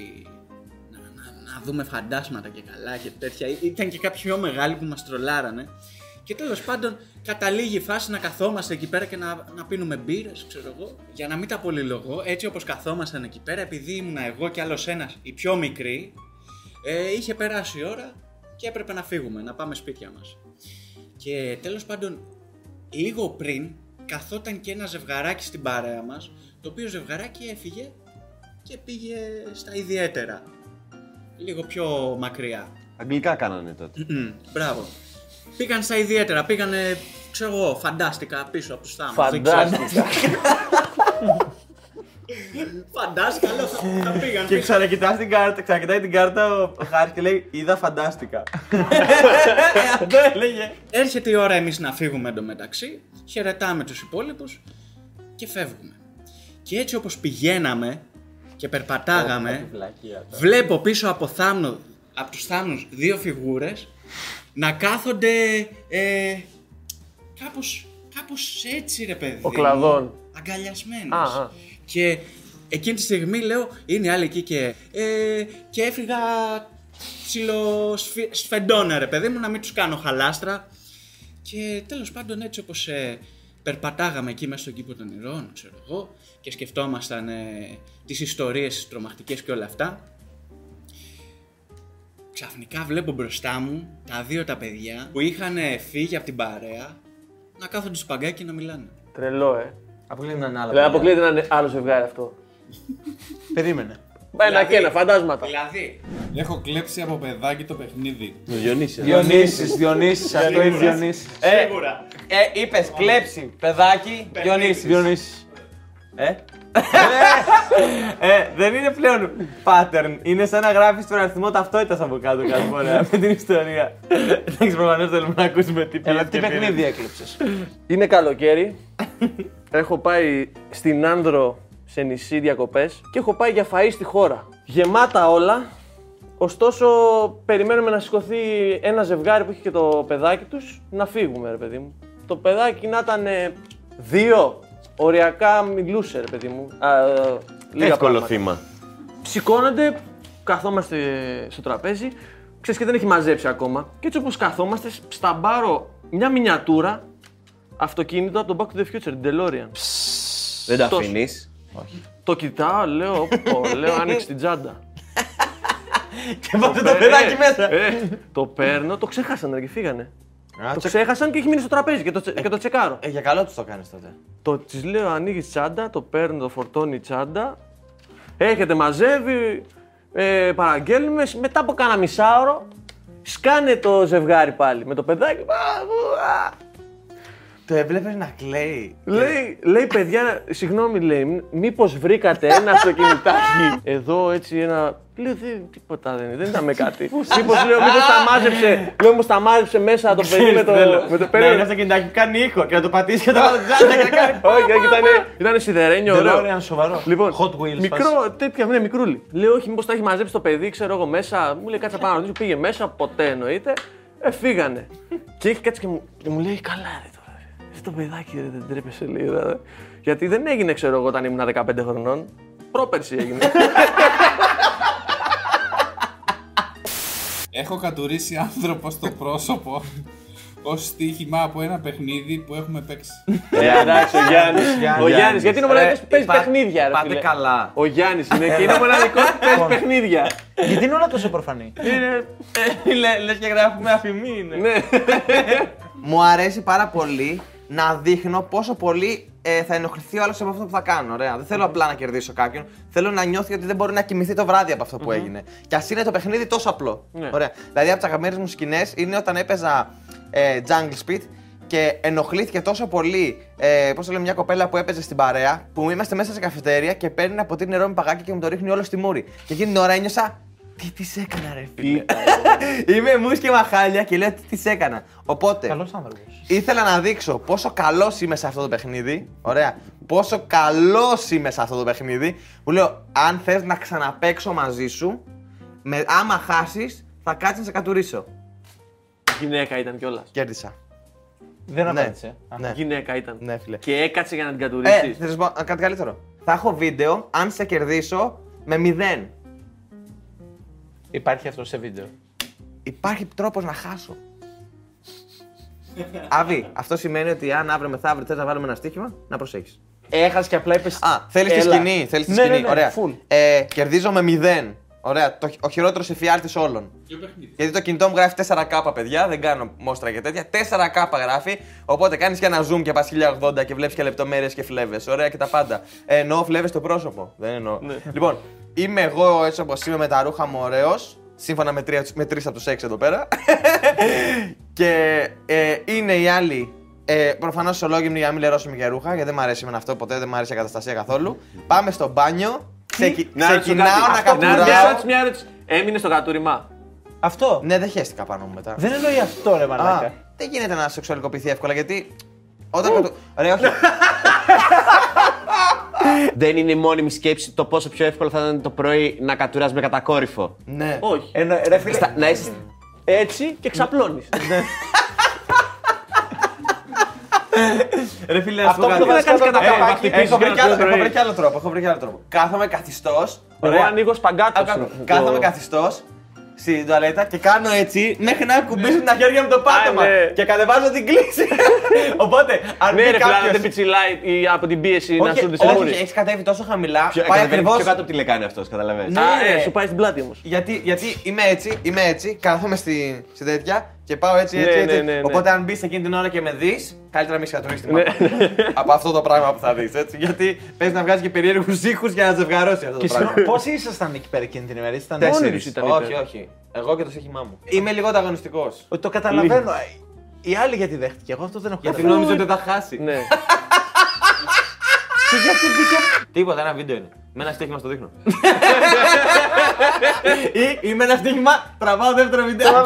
[SPEAKER 1] να, να, να δούμε φαντάσματα και καλά και τέτοια. Ήταν και κάποιοι πιο μεγάλοι που μας τρολάρανε. Και τέλος πάντων καταλήγει η φάση να καθόμαστε εκεί πέρα και να, να πίνουμε μπύρες, ξέρω εγώ. Για να μην τα πολυλογώ, έτσι όπως καθόμασταν εκεί πέρα, επειδή ήμουν εγώ και άλλος ένας, οι πιο μικροί, ε, είχε περάσει η ώρα και έπρεπε να φύγουμε, να πάμε σπίτια μας. Και τέλος πάντων, λίγο πριν καθόταν και ένα ζευγαράκι στην παρέα μας, το οποίο ζευγαράκι έφυγε και πήγε στα ιδιαίτερα. Λίγο πιο μακριά.
[SPEAKER 5] Αγγλικά κάνανε τότε.
[SPEAKER 1] Μμμ, Μπράβο. Πήγαν στα ιδιαίτερα, πήγανε, ξέρω εγώ, φαντάστηκα πίσω από τους θάμνους.
[SPEAKER 2] Φαντάστηκα. (laughs)
[SPEAKER 1] Φαντάστηκα, λέω, θα, θα πήγαν.
[SPEAKER 4] Και ξανακοιτάει την κάρτα, ξανακοιτάει την κάρτα ο Χάρη και λέει Είδα φαντάστηκα. (laughs) Αυτό έλεγε.
[SPEAKER 1] Έρχεται η ώρα εμείς να φύγουμε εντωμεταξύ, χαιρετάμε τους υπόλοιπους και φεύγουμε. Και έτσι όπως πηγαίναμε και περπατάγαμε, βλέπω πίσω από, θάμνο, από τους θάμνους δύο φιγούρες να κάθονται ε, κάπως, κάπως έτσι ρε παιδί.
[SPEAKER 2] Ο
[SPEAKER 1] μου,
[SPEAKER 2] κλαδόν.
[SPEAKER 1] Αγκαλιασμένος.
[SPEAKER 2] Α, α.
[SPEAKER 1] Και εκείνη τη στιγμή λέω είναι άλλοι εκεί και, ε, και έφυγα ψιλοσφεντώνα ρε παιδί μου να μην τους κάνω χαλάστρα και τέλος πάντων έτσι όπως ε, περπατάγαμε εκεί μέσα στον κήπο των ηρών ξέρω εγώ και σκεφτόμασταν ε, τις ιστορίες τις τρομακτικές και όλα αυτά Ξαφνικά βλέπω μπροστά μου τα δύο τα παιδιά που είχαν φύγει από την παρέα να κάθονται στο παγκάκι και να μιλάνε.
[SPEAKER 2] Τρελό, ε.
[SPEAKER 4] Αποκλείται να είναι άλλο.
[SPEAKER 2] Δηλαδή αποκλείεται να είναι άλλο ζευγάρι αυτό.
[SPEAKER 3] Περίμενε.
[SPEAKER 2] Πάει ένα και ένα, φαντάσματα.
[SPEAKER 1] Δηλαδή,
[SPEAKER 8] Έχω κλέψει από παιδάκι το παιχνίδι.
[SPEAKER 2] Ο Διονύσης.
[SPEAKER 3] Διονύσης, Διονύσης, αυτό είναι Διονύσης.
[SPEAKER 4] Ε, ε, είπες κλέψει, παιδάκι, Διονύσης.
[SPEAKER 3] Διονύσης.
[SPEAKER 4] Ε; Ε, δεν είναι πλέον pattern. Είναι σαν να γράφεις τον αριθμό ταυτότητας από κάτω κάθε φορά με την ιστορία. Εντάξει, προφανώ θέλουμε να ακούσουμε τι
[SPEAKER 3] Έλα,
[SPEAKER 4] πιέζει
[SPEAKER 3] τι
[SPEAKER 4] και πήρε.
[SPEAKER 3] παιχνίδι έκλεψες.
[SPEAKER 2] Είναι καλοκαίρι. έχω πάει στην Άνδρο σε νησί διακοπές και έχω πάει για φαΐ στη χώρα. Γεμάτα όλα. Ωστόσο, περιμένουμε να σηκωθεί ένα ζευγάρι που έχει και το παιδάκι τους να φύγουμε, ρε παιδί μου. Το παιδάκι να ήταν ε, δύο. Οριακά μιλούσε, ρε παιδί μου. Α, ε, λίγα
[SPEAKER 5] Εύκολο
[SPEAKER 2] πράγματα.
[SPEAKER 5] θύμα.
[SPEAKER 2] Σηκώνονται, καθόμαστε στο τραπέζι, ξέρεις και δεν έχει μαζέψει ακόμα. Και έτσι όπως καθόμαστε, σταμπάρω μια μινιατούρα αυτοκίνητο από το Back to the Future, την DeLorean.
[SPEAKER 5] Δεν τα
[SPEAKER 2] Τόσο.
[SPEAKER 5] αφήνει.
[SPEAKER 2] Το κοιτάω, λέω, πω, λέω, άνοιξε την τσάντα.
[SPEAKER 4] Και πάτε το παιδάκι μέσα.
[SPEAKER 2] Ε, το παίρνω, το ξέχασαν ρε, και φύγανε. Το ξέχασαν και έχει μείνει στο τραπέζι και το, τσε- και το τσεκάρω.
[SPEAKER 4] Ε, για καλό τους το κάνεις τότε.
[SPEAKER 2] Το της λέω ανοίγει τσάντα, το παίρνω, το φορτώνει η τσάντα. Έρχεται, μαζεύει, ε, παραγγέλνουμε. Μετά από κάνα μισάωρο, σκάνε το ζευγάρι πάλι με το παιδάκι. Α, α.
[SPEAKER 4] Το έβλεπες να κλαίει.
[SPEAKER 2] Λέει, λέει, παιδιά, συγγνώμη, λέει, μήπως βρήκατε ένα αυτοκινητάκι; Εδώ έτσι ένα. Λέω, δεν, τίποτα δεν είναι, δεν ήταν με κάτι. Μήπως λέω, μήπως τα μάζεψε, λέω, μήπως τα μάζεψε μέσα το παιδί με το. με το
[SPEAKER 4] Να
[SPEAKER 2] περίμενε.
[SPEAKER 4] είναι αυτοκινητάκι που κάνει ήχο και να το πατήσει και να το βάλει τσάντα και να κάνει. (laughs)
[SPEAKER 2] Όχι, όχι, ήταν, ήταν σιδερένιο, ωραίο.
[SPEAKER 3] DeLorean σοβαρό.
[SPEAKER 2] Λοιπόν,
[SPEAKER 3] Hot Wheels.
[SPEAKER 2] μικρό, τέτοια, ναι, μικρούλι. Λέω, όχι, μήπως τα έχει μαζέψει το παιδί, ξέρω εγώ μέσα. Μου λέει, κάτσε πάνω να ρωτήσω, πήγε μέσα, ποτέ εννοείται. Ε, φύγανε. και έχει κάτσει και μου, και μου λέει, καλά, ρε τώρα. ρε, Αυτό το παιδάκι ρε, δεν τρέπεσαι λίγο. ρε». Γιατί δεν έγινε, ξέρω εγώ, όταν ήμουν 15 χρονών. Πρόπερση έγινε.
[SPEAKER 8] Έχω κατουρίσει άνθρωπο στο πρόσωπο ως στοίχημα από ένα παιχνίδι που έχουμε παίξει.
[SPEAKER 2] Ε, εντάξει, ο Γιάννης. Ο Γιάννης, γιατί είναι ο μοναδικό που παίζει
[SPEAKER 4] Πα-
[SPEAKER 2] παιχνίδια, ρε.
[SPEAKER 4] Πάτε
[SPEAKER 2] φίλε.
[SPEAKER 4] καλά.
[SPEAKER 2] Ο Γιάννης είναι και είναι ο μοναδικό που παίζει παιχνίδια.
[SPEAKER 3] Γιατί είναι όλα τόσο προφανή;
[SPEAKER 2] Είναι-
[SPEAKER 4] Λες και γράφουμε αφημί είναι.
[SPEAKER 2] Ναι. (laughs)
[SPEAKER 4] Μου αρέσει πάρα πολύ να δείχνω πόσο πολύ ε, θα ενοχληθεί ο άλλος από αυτό που θα κάνω. Ωραία. Δεν θέλω απλά να κερδίσω κάποιον. Θέλω να νιώθει ότι δεν μπορεί να κοιμηθεί το βράδυ από αυτό που έγινε. Και ας είναι το παιχνίδι τόσο απλό.
[SPEAKER 2] Ναι.
[SPEAKER 4] Ωραία. Δηλαδή από τις αγαπημένες μου σκηνές είναι όταν έπαιζα ε, Jungle Speed και ενοχλήθηκε τόσο πολύ. Ε, Πώς το λέμε, μια κοπέλα που έπαιζε στην παρέα, που είμαστε μέσα σε καφετέρια και παίρνει από την νερό με παγάκι και μου το ρίχνει όλο στη μούρη. Και εκείνη την ώρα ένιωσα. Τι της έκανα, ρε φίλε; Είμαι μους και μαχάλια και λέω τι της έκανα. Οπότε.
[SPEAKER 3] Καλός άνθρωπος.
[SPEAKER 4] Ήθελα να δείξω πόσο καλός είμαι σε αυτό το παιχνίδι. Ωραία. Πόσο καλός είμαι σε αυτό το παιχνίδι. Μου λέω, αν θες να ξαναπέξω μαζί σου, με, άμα χάσεις, θα κάτσεις να σε κατουρίσω.
[SPEAKER 2] Γυναίκα ήταν κιόλας.
[SPEAKER 4] Κέρδισα.
[SPEAKER 3] Δεν
[SPEAKER 4] Ναι.
[SPEAKER 3] απάντησε. Α.
[SPEAKER 4] Ναι.
[SPEAKER 2] Γυναίκα ήταν.
[SPEAKER 4] Ναι, φίλε.
[SPEAKER 2] Και έκατσε για να την
[SPEAKER 4] Ε,
[SPEAKER 2] κατουρίσεις.
[SPEAKER 4] θα σας πω α, κάτι καλύτερο. Θα έχω βίντεο αν σε κερδίσω με μηδέν.
[SPEAKER 3] Υπάρχει αυτό σε βίντεο.
[SPEAKER 4] Υπάρχει τρόπος να χάσω. Άβη, αυτό σημαίνει ότι αν αύριο μεθαύριο θες να βάλουμε ένα στοίχημα, να προσέχεις.
[SPEAKER 3] Έχασε και απλά είπες.
[SPEAKER 4] Α, θέλεις τη σκηνή. Θέλεις τη
[SPEAKER 3] Ναι,
[SPEAKER 4] σκηνή.
[SPEAKER 3] ναι, ναι,
[SPEAKER 4] Ωραία.
[SPEAKER 3] full.
[SPEAKER 4] Ε, κερδίζω με 0. Ωραία. Το, ο χειρότερος εφιάλτης όλων. Γιατί το κινητό μου γράφει 4K, παιδιά. Δεν κάνω μόστρα και τέτοια. 4K γράφει. Οπότε κάνεις και ένα zoom και πας 1080 και βλέπεις και λεπτομέρειες και φλέβες. Ωραία και τα πάντα. Ε, εννοώ φλέβες στο πρόσωπο. Δεν εννοώ. Λοιπόν, είμαι εγώ έτσι όπως είμαι με τα ρούχα μου ωραίος. Σύμφωνα με, τρία, με τρεις από τους έξι εδώ πέρα. (laughs) και ε, είναι οι άλλοι ε, Προφανώς ισολόγυμνοι για να μην λερώσουμε για ρούχα, γιατί δεν μου αρέσει εμένα αυτό ποτέ, δεν μου αρέσει η καταστασία καθόλου. Πάμε στο μπάνιο. Ξεκι... Ξεκινάω να
[SPEAKER 2] Να
[SPEAKER 4] καπουράω.
[SPEAKER 2] ρωτήσω μια ερώτηση. Έμεινε στο κατούριμα.
[SPEAKER 3] Αυτό;
[SPEAKER 4] Ναι, δεν χαίστηκα πάνω μου μετά.
[SPEAKER 3] Δεν εννοεί αυτό, ρε
[SPEAKER 4] Α,
[SPEAKER 3] μαλάκα.
[SPEAKER 4] δεν γίνεται να σεξουαλικοποιηθεί εύκολα γιατί. Όταν. κατου... Ρε, όχι. (laughs)
[SPEAKER 5] Δεν είναι η μόνιμη σκέψη το πόσο πιο εύκολο θα ήταν το πρωί να κατουράς με κατακόρυφο.
[SPEAKER 4] ναι.
[SPEAKER 2] Όχι.
[SPEAKER 3] Εννο- ρε φίλε,
[SPEAKER 5] Στα- να είσαι.
[SPEAKER 2] Έτσι και ξαπλώνεις.
[SPEAKER 4] Ρε φίλε,
[SPEAKER 3] Αυτό που το βάζεις
[SPEAKER 2] κάνεις
[SPEAKER 3] κάτω
[SPEAKER 2] κατά
[SPEAKER 3] από το
[SPEAKER 2] καπάκι,
[SPEAKER 3] καπάκι.
[SPEAKER 4] Έχω βρει κι άλλο-
[SPEAKER 2] πρωί.
[SPEAKER 4] έχω βρει κι άλλο τρόπο. Έχω βρει κι άλλο τρόπο. Κάθομαι καθιστός.
[SPEAKER 2] Εγώ ανοίγω σπαγκάτο.
[SPEAKER 4] Κάθομαι καθιστός στην τουαλέτα και κάνω έτσι μέχρι να ακουμπήσω τα χέρια μου το πάτωμα.
[SPEAKER 2] Α, ναι.
[SPEAKER 4] Και κατεβάζω την κλίση. (laughs) Οπότε, αν
[SPEAKER 2] Ναι,
[SPEAKER 4] μπει
[SPEAKER 2] ρε, φίλε, αν
[SPEAKER 4] κάποιος-
[SPEAKER 2] δεν πιτσιλάει ή από την πίεση να
[SPEAKER 4] Όχι,
[SPEAKER 2] σου τη
[SPEAKER 4] όχι,
[SPEAKER 2] μούρη.
[SPEAKER 4] έχει κατέβει τόσο χαμηλά.
[SPEAKER 5] Πιο,
[SPEAKER 4] πάει
[SPEAKER 5] κατεβαίνει
[SPEAKER 4] ακριβώ.
[SPEAKER 5] πιο κάτω από τη λεκάνη αυτός, καταλαβαίνεις.
[SPEAKER 4] Ναι.
[SPEAKER 2] Α,
[SPEAKER 4] ρε.
[SPEAKER 2] ε, σου πάει στην πλάτη όμως.
[SPEAKER 4] Γιατί, γιατί είμαι έτσι, είμαι έτσι, κάθομαι στη, στην τέτοια και πάω έτσι, έτσι,
[SPEAKER 2] Ναι,
[SPEAKER 4] έτσι.
[SPEAKER 2] ναι, ναι, ναι.
[SPEAKER 4] Οπότε αν μπεις εκείνη την ώρα και με δεις, καλύτερα μην σχατουρίσει την Από αυτό το πράγμα που θα δεις, έτσι. Γιατί παίζει να βγάζεις και περίεργους ήχους για να ζευγαρώσει αυτό
[SPEAKER 3] Και
[SPEAKER 4] το πράγμα.
[SPEAKER 3] συγγνώμη, πόσοι ήσασταν εκεί πέρα εκείνη την ημέρα, ήσταν
[SPEAKER 2] Μόνοι
[SPEAKER 3] τέσσερις;
[SPEAKER 2] τους ήταν.
[SPEAKER 4] όχι,
[SPEAKER 2] υπέρ.
[SPEAKER 4] όχι. Εγώ και το σύγχυμά μου. Είμαι λίγο ανταγωνιστικό.
[SPEAKER 3] Ότι το καταλαβαίνω. Η άλλη γιατί δέχτηκε, εγώ αυτό δεν έχω
[SPEAKER 4] Γιατί
[SPEAKER 3] καταλάβει.
[SPEAKER 4] νόμιζα ότι θα χάσει. (laughs)
[SPEAKER 2] Ναι.
[SPEAKER 3] Και γιατί μπήκε.
[SPEAKER 4] Τίποτα, ένα βίντεο είναι. Με ένα στοίχημα στο δείχνω. Ή ή με ένα στοίχημα τραβάω δεύτερο βίντεο.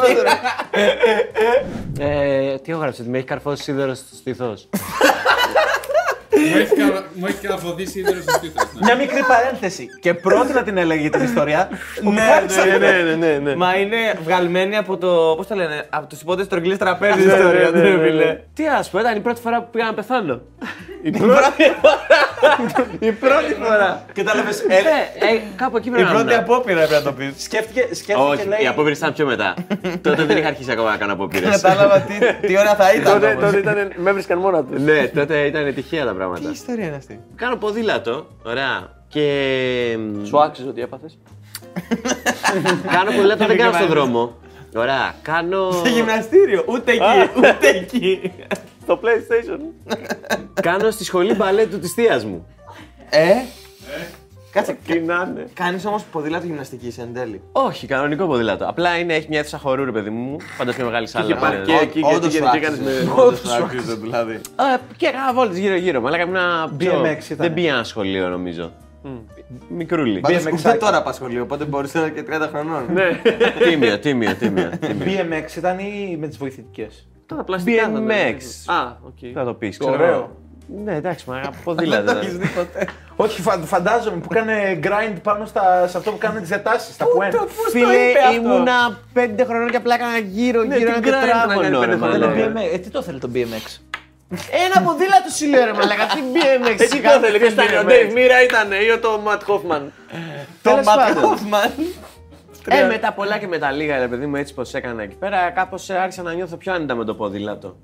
[SPEAKER 5] Ε, τι έγραψες, ότι με έχει καρφώσει σίδερο στο στήθος.
[SPEAKER 8] Μου έχει κα- Μου έχει καραφωδήσει ίδρυο στο στήθος. ναι.
[SPEAKER 3] Μια μικρή παρένθεση. Και πρότεινα την έλεγε την ιστορία.
[SPEAKER 4] Ναι,
[SPEAKER 2] Ναι, ναι, ναι, ναι.
[SPEAKER 4] Μα είναι βγαλμένη από το. Πώς το λένε, από του υπότε τρογγυλής τραπέζι η ιστορία.
[SPEAKER 2] ναι, ναι,
[SPEAKER 4] ρε
[SPEAKER 2] ναι.
[SPEAKER 4] φίλε.
[SPEAKER 5] Τι α πω, ήταν η πρώτη φορά που πήγα να πεθάνω.
[SPEAKER 4] Η πρώτη φορά.
[SPEAKER 3] Κατάλαβες.
[SPEAKER 5] Ε, ε, κάπου εκεί
[SPEAKER 4] Η
[SPEAKER 5] πρέπει να
[SPEAKER 4] πρώτη
[SPEAKER 5] ήμουν.
[SPEAKER 4] απόπειρα πρέπει να το πεις.
[SPEAKER 3] Σκέφτηκε, σκέφτηκε
[SPEAKER 5] Όχι,
[SPEAKER 3] λέει.
[SPEAKER 5] οι απόπειρε ήταν πιο μετά. (laughs) Τότε δεν είχα αρχίσει ακόμα να κάνω απόπειρες.
[SPEAKER 4] Κατάλαβα τι, τι ώρα θα ήταν.
[SPEAKER 2] Τότε,
[SPEAKER 4] όμως.
[SPEAKER 2] τότε ήταν, με έβρισκαν μόνα τους.
[SPEAKER 5] ναι, τότε ήταν τυχαία τα πράγματα.
[SPEAKER 4] Τι ιστορία είναι αυτή;
[SPEAKER 5] Κάνω ποδήλατο, ωραία. Και. μ,
[SPEAKER 2] Σου άξιζε ότι έπαθες; (laughs)
[SPEAKER 5] Κάνω ποδήλατο, δεν κάνω στον δρόμο. Ωραία, κάνω.
[SPEAKER 4] Σε γυμναστήριο. Ούτε εκεί. Ούτε εκεί.
[SPEAKER 2] Στο PlayStation.
[SPEAKER 5] κάνω στη σχολή μπαλέτου της θείας μου.
[SPEAKER 4] Ε; Κάτσε.
[SPEAKER 2] Τι να είναι.
[SPEAKER 4] Κάνεις όμως ποδήλατο γυμναστικής εν τέλει.
[SPEAKER 5] Όχι, κανονικό ποδήλατο. Απλά είναι, έχει μια αίθουσα χορού, ρε παιδί μου. Φαντάζομαι μια μεγάλη σάλα.
[SPEAKER 2] Είχε πάρει
[SPEAKER 5] ναι.
[SPEAKER 2] και εκεί και
[SPEAKER 4] Όντως
[SPEAKER 2] εκεί
[SPEAKER 4] σου
[SPEAKER 2] και έκανε
[SPEAKER 4] άξιζε.
[SPEAKER 2] με.
[SPEAKER 4] Όντως σου άξιζε δηλαδή.
[SPEAKER 5] Α, και έκανα βόλτες γύρω-γύρω. Μα λέγαμε ένα.
[SPEAKER 3] BMX ήταν.
[SPEAKER 5] Δεν πήγα ένα σχολείο, νομίζω. Μικρούλι.
[SPEAKER 4] Πάντως
[SPEAKER 3] BMX
[SPEAKER 4] ούτε τώρα πας σχολείο, οπότε μπορείς να είναι και 30 χρονών.
[SPEAKER 2] Ναι.
[SPEAKER 5] τίμιο, τίμιο, τίμιο. τίμιο.
[SPEAKER 3] BMX ήταν ή με τις βοηθητικές;
[SPEAKER 2] Τώρα πλαστικά θα ήταν.
[SPEAKER 5] BMX.
[SPEAKER 2] Α, οκ.
[SPEAKER 5] Τι θα το πεις,
[SPEAKER 3] Ωραίο.
[SPEAKER 5] Ναι, εντάξει, μα (laughs)
[SPEAKER 4] Δεν
[SPEAKER 5] ποδήλατο.
[SPEAKER 4] το έχεις δει ποτέ.
[SPEAKER 3] Όχι, φαν- φαντάζομαι που έκανε grind πάνω στα, σε αυτό που κάνουν τις διατάσεις. Στα που
[SPEAKER 5] Φίλε, ήμουνα πέντε χρονών και απλά έκανα γύρω-γύρω ένα
[SPEAKER 2] την grind να
[SPEAKER 5] τετράγωνο.
[SPEAKER 2] κάνει
[SPEAKER 5] ρε
[SPEAKER 2] πέντε
[SPEAKER 5] μαλάκα.
[SPEAKER 2] χρονών.
[SPEAKER 3] Ε, τι το θέλει το BMX.
[SPEAKER 5] Ένα ποδήλατο σου λέω ρε μαλάκα, τι BMX.
[SPEAKER 2] Έτσι
[SPEAKER 5] σιγά,
[SPEAKER 2] το θέλει. Ποιος ήταν, ο
[SPEAKER 5] BMX.
[SPEAKER 2] Dave Mira ήταν ή ο το Matt Hoffman.
[SPEAKER 4] Το
[SPEAKER 5] Τέλος πάντων.
[SPEAKER 4] Ματκόφμαν.
[SPEAKER 5] Ε, με τα πολλά και με τα λίγα, ρε παιδί μου, έτσι πως έκανα εκεί πέρα, κάπως άρχισα να νιώθω πιο άνετα με το ποδήλατο.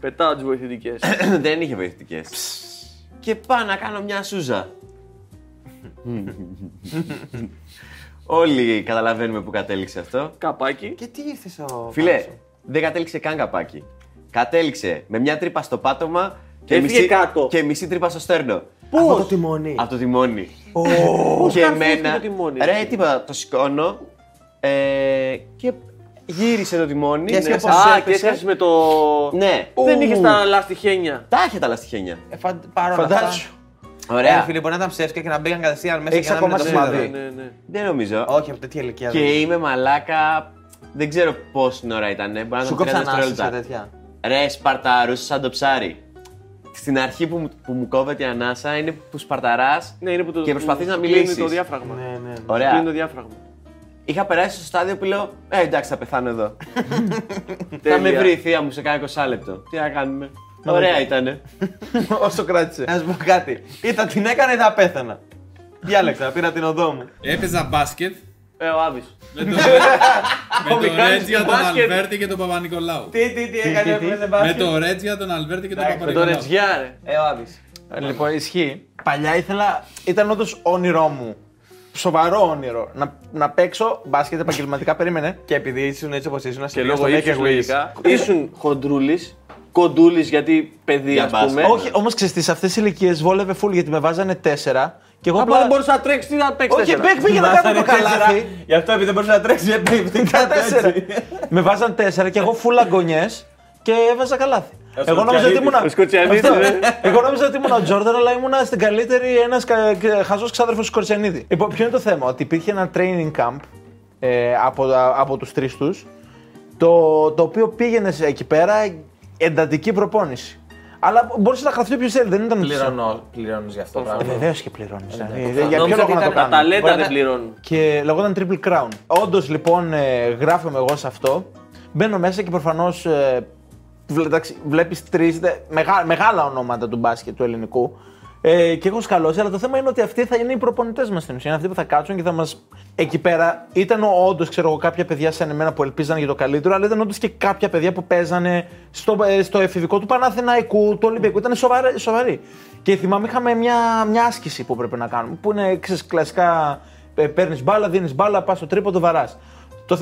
[SPEAKER 2] Πετάω τις βοηθητικές. (clears throat)
[SPEAKER 5] Δεν είχε βοηθητικές. Και πάω να κάνω μια σούζα. (laughs) Όλοι καταλαβαίνουμε που κατέληξε αυτό.
[SPEAKER 2] Καπάκι.
[SPEAKER 4] Και τι ήρθες ο.
[SPEAKER 5] Φίλε, δεν κατέληξε καν καπάκι. Κατέληξε με μια τρύπα στο πάτωμα και,
[SPEAKER 2] Έφυγε
[SPEAKER 5] μισή,
[SPEAKER 2] κάτω.
[SPEAKER 5] και μισή τρύπα στο στέρνο.
[SPEAKER 4] Από το τιμόνι.
[SPEAKER 5] Από το τιμόνι.
[SPEAKER 2] Πώς
[SPEAKER 5] και
[SPEAKER 2] καρφώθηκε
[SPEAKER 5] εμένα.
[SPEAKER 2] το τιμόνι;
[SPEAKER 5] Ρε, τίποτα, το σηκώνω ε, και γύρισε το τιμόνι.
[SPEAKER 4] Και έσκασε.
[SPEAKER 5] όπως
[SPEAKER 2] Α, και
[SPEAKER 5] έπεσε.
[SPEAKER 2] έσκασε με το.
[SPEAKER 5] Ναι.
[SPEAKER 2] Δεν
[SPEAKER 5] Ου.
[SPEAKER 2] είχες τα λαστιχένια.
[SPEAKER 5] Τα είχε τα λαστιχένια.
[SPEAKER 4] Ε, φαν- Παρόλα αυτά.
[SPEAKER 3] Φαντάσου.
[SPEAKER 5] Ωραία.
[SPEAKER 4] Ε, φίλε, μπορεί να ήταν ψεύτικα και να μπήκαν κατευθείαν μέσα
[SPEAKER 3] Έχεις
[SPEAKER 4] και να μην
[SPEAKER 3] ακόμα
[SPEAKER 4] το
[SPEAKER 3] σημάδι.
[SPEAKER 4] ξέρετε.
[SPEAKER 2] Ναι, ναι.
[SPEAKER 5] Δεν νομίζω.
[SPEAKER 4] Όχι, από τέτοια ηλικία.
[SPEAKER 5] Και
[SPEAKER 4] δεν.
[SPEAKER 5] είμαι μαλάκα. Δεν ξέρω πόση ώρα ήταν. Μπορεί να
[SPEAKER 4] Σου
[SPEAKER 5] ήταν 30
[SPEAKER 4] κόψαν άσχη
[SPEAKER 5] δευτερόλεπτα.
[SPEAKER 4] σε τέτοια.
[SPEAKER 5] Ρε, σπαρταρούσε σαν το ψάρι. Στην αρχή που μου, που μου κόβεται η ανάσα είναι που σπαρταράς
[SPEAKER 2] Ναι, είναι που το.
[SPEAKER 5] και προσπαθείς
[SPEAKER 2] που
[SPEAKER 5] να
[SPEAKER 2] σου κλείνει
[SPEAKER 5] μιλήσεις.
[SPEAKER 2] το διάφραγμα.
[SPEAKER 4] Ναι, ναι.
[SPEAKER 5] Ωραία.
[SPEAKER 2] Κλείνει το διάφραγμα.
[SPEAKER 5] Είχα περάσει στο στάδιο που λέω: Ε, εντάξει, θα πεθάνω εδώ. (laughs) θα
[SPEAKER 2] Τέλεια.
[SPEAKER 5] με βρει η θεία μου σε κάνα 20 λεπτό. Τι να κάνουμε. Ωραία ήτανε. (laughs)
[SPEAKER 3] Όσο κράτησε.
[SPEAKER 4] Να σου πω κάτι. Είτε την έκανε ή θα πέθανα. Διάλεξα, πήρα την οδό μου.
[SPEAKER 8] Έπαιζα μπάσκετ
[SPEAKER 2] Ε, ο Άβης.
[SPEAKER 8] με τον, με τον (laughs)
[SPEAKER 2] Μιχάλης
[SPEAKER 8] Ρέτζια,
[SPEAKER 2] στο
[SPEAKER 8] τον
[SPEAKER 2] μπάσκετ.
[SPEAKER 8] Αλβέρτη και τον Παπα-Νικολάου.
[SPEAKER 4] Τι, τι, τι έκανε, έπαιζε
[SPEAKER 8] Με
[SPEAKER 4] μπάσκετ;
[SPEAKER 8] τον Ρέτζια, τον Αλβέρτη και τον
[SPEAKER 2] Με τον
[SPEAKER 8] Παπα-Νικολάου.
[SPEAKER 2] Ρετζιά, ρε.
[SPEAKER 4] Ε, ο Άβης.
[SPEAKER 3] Λοιπόν, ισχύει. Παλιά ήθελα, ήταν όντως όνειρό μου. Σοβαρό όνειρο. Να, να παίξω μπάσκετ επαγγελματικά, (laughs) περίμενε.
[SPEAKER 4] Και επειδή ήσουν έτσι όπως ήσουν,
[SPEAKER 2] Και λόγω ύψους λογικά. Ήσουν χοντρούλης, κοντούλης γιατί παιδί,
[SPEAKER 5] Για
[SPEAKER 2] ας πούμε.
[SPEAKER 5] μπάσκετ.
[SPEAKER 3] Όχι, όμως ξέρεις, σε αυτές τι ηλικίες βόλευε full γιατί με βάζανε τέσσερα. Και εγώ
[SPEAKER 2] Απλά δεν μπορούσε να τρέξει, τι να παίξει.
[SPEAKER 3] Όχι, μπέκ πήγε να κάνω το καλάθι.
[SPEAKER 4] Γι' αυτό επειδή δεν μπορούσε να τρέξει, έπαιζε
[SPEAKER 3] Τα τέσσερα. με βάζαν τέσσερα και εγώ full αγωνιές και έβαζα καλάθι. Εγώ νόμιζα ότι ήμουν.
[SPEAKER 2] Ο Σκοτσιανίδης,
[SPEAKER 3] Αυτό.
[SPEAKER 2] ε.
[SPEAKER 3] Εγώ νόμιζα ότι ήμουν ο Τζόρνταν, αλλά ήμουν στην καλύτερη ένας χαζός ξάδερφος του Σκορτσιανίδη. Λοιπόν, ποιο είναι το θέμα, ότι υπήρχε ένα training camp ε, από, από τους τρεις τους, το, το οποίο πήγαινε εκεί πέρα εντατική προπόνηση. Αλλά μπορούσε να γραφτεί όποιος θέλει, δεν ήταν ότι-
[SPEAKER 4] Πληρώνεις γι' αυτό το
[SPEAKER 3] Ε,
[SPEAKER 4] πράγμα.
[SPEAKER 3] Βεβαίως και πληρώνεις. Για
[SPEAKER 4] Νόμιζα
[SPEAKER 3] ποιο
[SPEAKER 4] ότι
[SPEAKER 3] λόγο να το
[SPEAKER 4] ήταν
[SPEAKER 2] Τα
[SPEAKER 3] κάνω.
[SPEAKER 2] ταλέντα
[SPEAKER 4] Μπορεί
[SPEAKER 2] δεν
[SPEAKER 4] να-
[SPEAKER 2] πληρώνουν.
[SPEAKER 3] Και λεγόταν Triple Crown. Όντως λοιπόν ε, γράφομαι εγώ σε αυτό. Μπαίνω μέσα και προφανώς ε, βλέπεις τρεις μεγάλα ονόματα του μπάσκετ του ελληνικού. Ε, και έχω σκαλώσει, αλλά το θέμα είναι ότι αυτοί θα είναι οι προπονητές μας στην ουσία. Είναι αυτοί που θα κάτσουν και θα μα. Εκεί πέρα ήταν όντως, ξέρω εγώ, κάποια παιδιά σαν εμένα που ελπίζαν για το καλύτερο, αλλά ήταν όντως και κάποια παιδιά που παίζανε στο, ε, στο εφηβικό του Παναθηναϊκού, του Ολυμπιακού. Ήταν σοβαροί. σοβαροί. Και θυμάμαι, είχαμε μια, μια άσκηση που πρέπει να κάνουμε. Που είναι ξέρεις, κλασικά. Ε, Παίρνεις μπάλα, δίνεις μπάλα, πας στο τρίπο, το βαρά.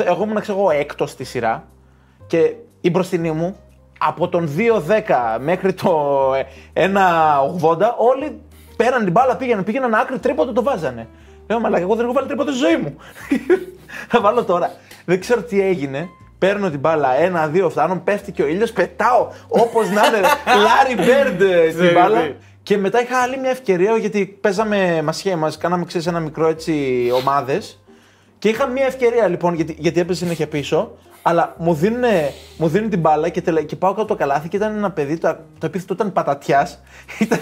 [SPEAKER 3] Εγώ ήμουν, ξέρω εγώ, έκτος στη σειρά και η μπροστινή μου από τον 2-10 μέχρι το 1-80 όλοι πέραν την μπάλα πήγαιναν, πήγαιναν άκρη τρίποντο το βάζανε. Λέω μαλάκα, εγώ δεν έχω βάλει τρίποντο στη ζωή μου. (laughs) Θα βάλω τώρα. Δεν ξέρω τι έγινε. Παίρνω την μπάλα, ένα-δύο φτάνω, πέφτει και ο ήλιος, πετάω όπως να είναι. (laughs) Λάρι Μπέρντ στην μπάλα. Και μετά είχα άλλη μια ευκαιρία γιατί παίζαμε μασχέ μας, κάναμε ξέρεις, ένα μικρό έτσι ομάδες. Και είχα μια ευκαιρία λοιπόν γιατί, γιατί έπαιζε συνέχεια πίσω. Αλλά μου δίνουν, μου δίνουν την μπάλα και, τελε, και πάω κάτω το καλάθι και ήταν ένα παιδί, το, το επίθετο ήταν πατατιάς. (laughs) Ήταν,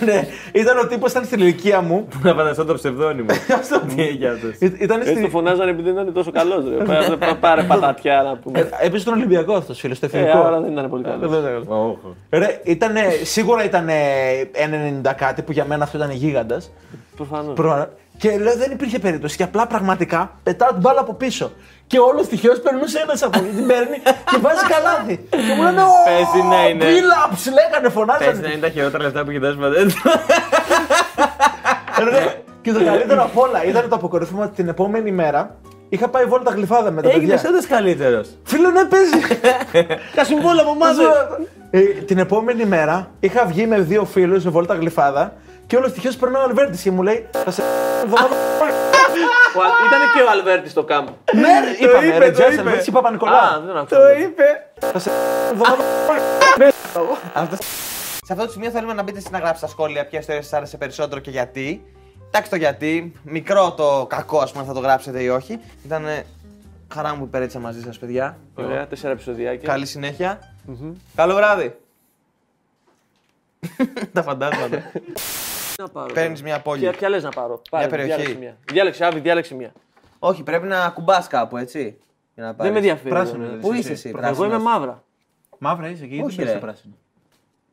[SPEAKER 3] ήταν ο τύπος, ήταν στην ηλικία μου.
[SPEAKER 5] Να φανταστώ το ψευδόνιμο. (laughs)
[SPEAKER 3] Αυτό
[SPEAKER 5] Τι έγινε αυτό.
[SPEAKER 3] ήταν
[SPEAKER 2] Έτσι το
[SPEAKER 3] στη,
[SPEAKER 2] φωνάζανε επειδή δεν ήταν τόσο καλός. (laughs) Πάρε πατατιά να πούμε.
[SPEAKER 3] ε, έπαιζε στον Ολυμπιακό αυτός, φίλος, στο
[SPEAKER 2] Ε,
[SPEAKER 3] εθνικό.
[SPEAKER 2] άρα δεν ήταν πολύ καλός.
[SPEAKER 3] Ρε, ήτανε, σίγουρα ήταν 1,90 κάτι που για μένα αυτό ήταν γίγαντας.
[SPEAKER 2] Προφανώς.
[SPEAKER 3] Και λέω δεν υπήρχε περίπτωση. Και απλά πραγματικά πετάω την μπάλα από πίσω. Και όλος τυχαίως περνούσε ένα από εκεί, την παίρνει και βάζει καλάθι. Και μου λένε Ω!
[SPEAKER 5] Παίζει να είναι-
[SPEAKER 3] Πίλαψ! Λέγανε,
[SPEAKER 5] Πες να
[SPEAKER 3] φωνάζανε.
[SPEAKER 5] είναι τα χειρότερα λεφτά που έχει δώσει ποτέ.
[SPEAKER 3] Ρε, Και το καλύτερο απ' όλα ήταν το αποκορύφωμα ότι την επόμενη μέρα είχα πάει βόλτα γλυφάδα με τα
[SPEAKER 5] Έγινε
[SPEAKER 3] παιδιά.
[SPEAKER 5] όντω καλύτερος.
[SPEAKER 3] Φίλε, ναι, παίζει.
[SPEAKER 5] Κασουμπόλα από μάζε.
[SPEAKER 3] Ε, την επόμενη μέρα είχα βγει με δύο φίλους σε βόλτα γλυφάδα και όλος τυχαίως περνάει ο Αλβέρτη και μου λέει Θα σε εβδομάδα.
[SPEAKER 2] Ήταν και ο Αλβέρτης στο κάμπ.
[SPEAKER 3] Ναι, ρε, είπαμε, ρε, Τζέσσερ, Αλβέρτη και Παπα-Νικολάου.
[SPEAKER 2] δεν άκουσα.
[SPEAKER 3] είπε. Θα σε εβδομάδα.
[SPEAKER 4] Σε αυτό το σημείο θέλουμε να μπείτε εσείς να γράψετε στα σχόλια ποια ιστορία σας άρεσε περισσότερο και γιατί. Εντάξει το γιατί, μικρό το κακό ας πούμε θα το γράψετε ή όχι. Ήταν χαρά μου που υπηρέτησα μαζί σας παιδιά.
[SPEAKER 2] Ωραία, τέσσερα επεισοδιάκια.
[SPEAKER 4] Καλή συνέχεια. Καλό βράδυ. Τα φαντάσματα. (laughs)
[SPEAKER 2] Να πάρω.
[SPEAKER 4] Παίρνεις μια πόλη.
[SPEAKER 2] Ποια, ποια λες να πάρω; Πάρε,
[SPEAKER 4] περιοχή.
[SPEAKER 2] Διάλεξε μια. Διάλεξε, Άβη, διάλεξε μια.
[SPEAKER 4] Όχι, πρέπει να κουμπάς κάπου έτσι. Για να
[SPEAKER 2] Δεν
[SPEAKER 4] πάρεις.
[SPEAKER 2] με ενδιαφέρει.
[SPEAKER 3] Πράσινο,
[SPEAKER 2] εμένα.
[SPEAKER 3] ρε.
[SPEAKER 4] Πού είσαι εσύ,
[SPEAKER 2] Εγώ
[SPEAKER 4] πράσινος;
[SPEAKER 2] είμαι μαύρα.
[SPEAKER 3] Μαύρα είσαι και γιατί
[SPEAKER 4] Όχι,
[SPEAKER 3] δεν
[SPEAKER 4] ρε.
[SPEAKER 3] είσαι πράσινο;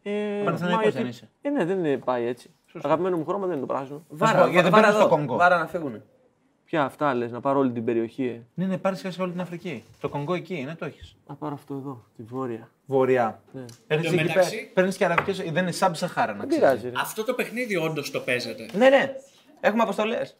[SPEAKER 2] Ε,
[SPEAKER 3] Παναθηναϊκός
[SPEAKER 2] μα γιατί-
[SPEAKER 3] δεν είσαι.
[SPEAKER 2] Ε, ναι, δεν είναι- πάει έτσι. Αγαπημένο μου χρώμα δεν είναι το πράσινο.
[SPEAKER 4] Βάρα,
[SPEAKER 3] γιατί
[SPEAKER 4] γιατί
[SPEAKER 3] δεν
[SPEAKER 4] βάρα
[SPEAKER 3] παίρνεις
[SPEAKER 4] εδώ.
[SPEAKER 3] το Κονγκό.
[SPEAKER 4] Βάρα να φύγουνε.
[SPEAKER 2] Ποια αυτά λες, να πάρω όλη την περιοχή. Ε.
[SPEAKER 3] Ναι, ναι, πάρεις σε όλη την Αφρική. Το Κονγκό εκεί είναι, το έχεις.
[SPEAKER 2] Να πάρω αυτό εδώ, τη βόρεια.
[SPEAKER 3] Βορειά.
[SPEAKER 2] Ναι.
[SPEAKER 3] Έρχεσαι
[SPEAKER 1] Εν τω
[SPEAKER 3] εκεί
[SPEAKER 1] μεταξύ-
[SPEAKER 3] πέρα. Παίρνεις και αραβικέ. Δεν είναι Σαμπ Σαχάρα να
[SPEAKER 2] Δεν
[SPEAKER 3] ξέρεις.
[SPEAKER 2] πειράζει. ρε.
[SPEAKER 1] Αυτό το παιχνίδι όντως το παίζετε.
[SPEAKER 4] Ναι, ναι. Έχουμε αποστολές.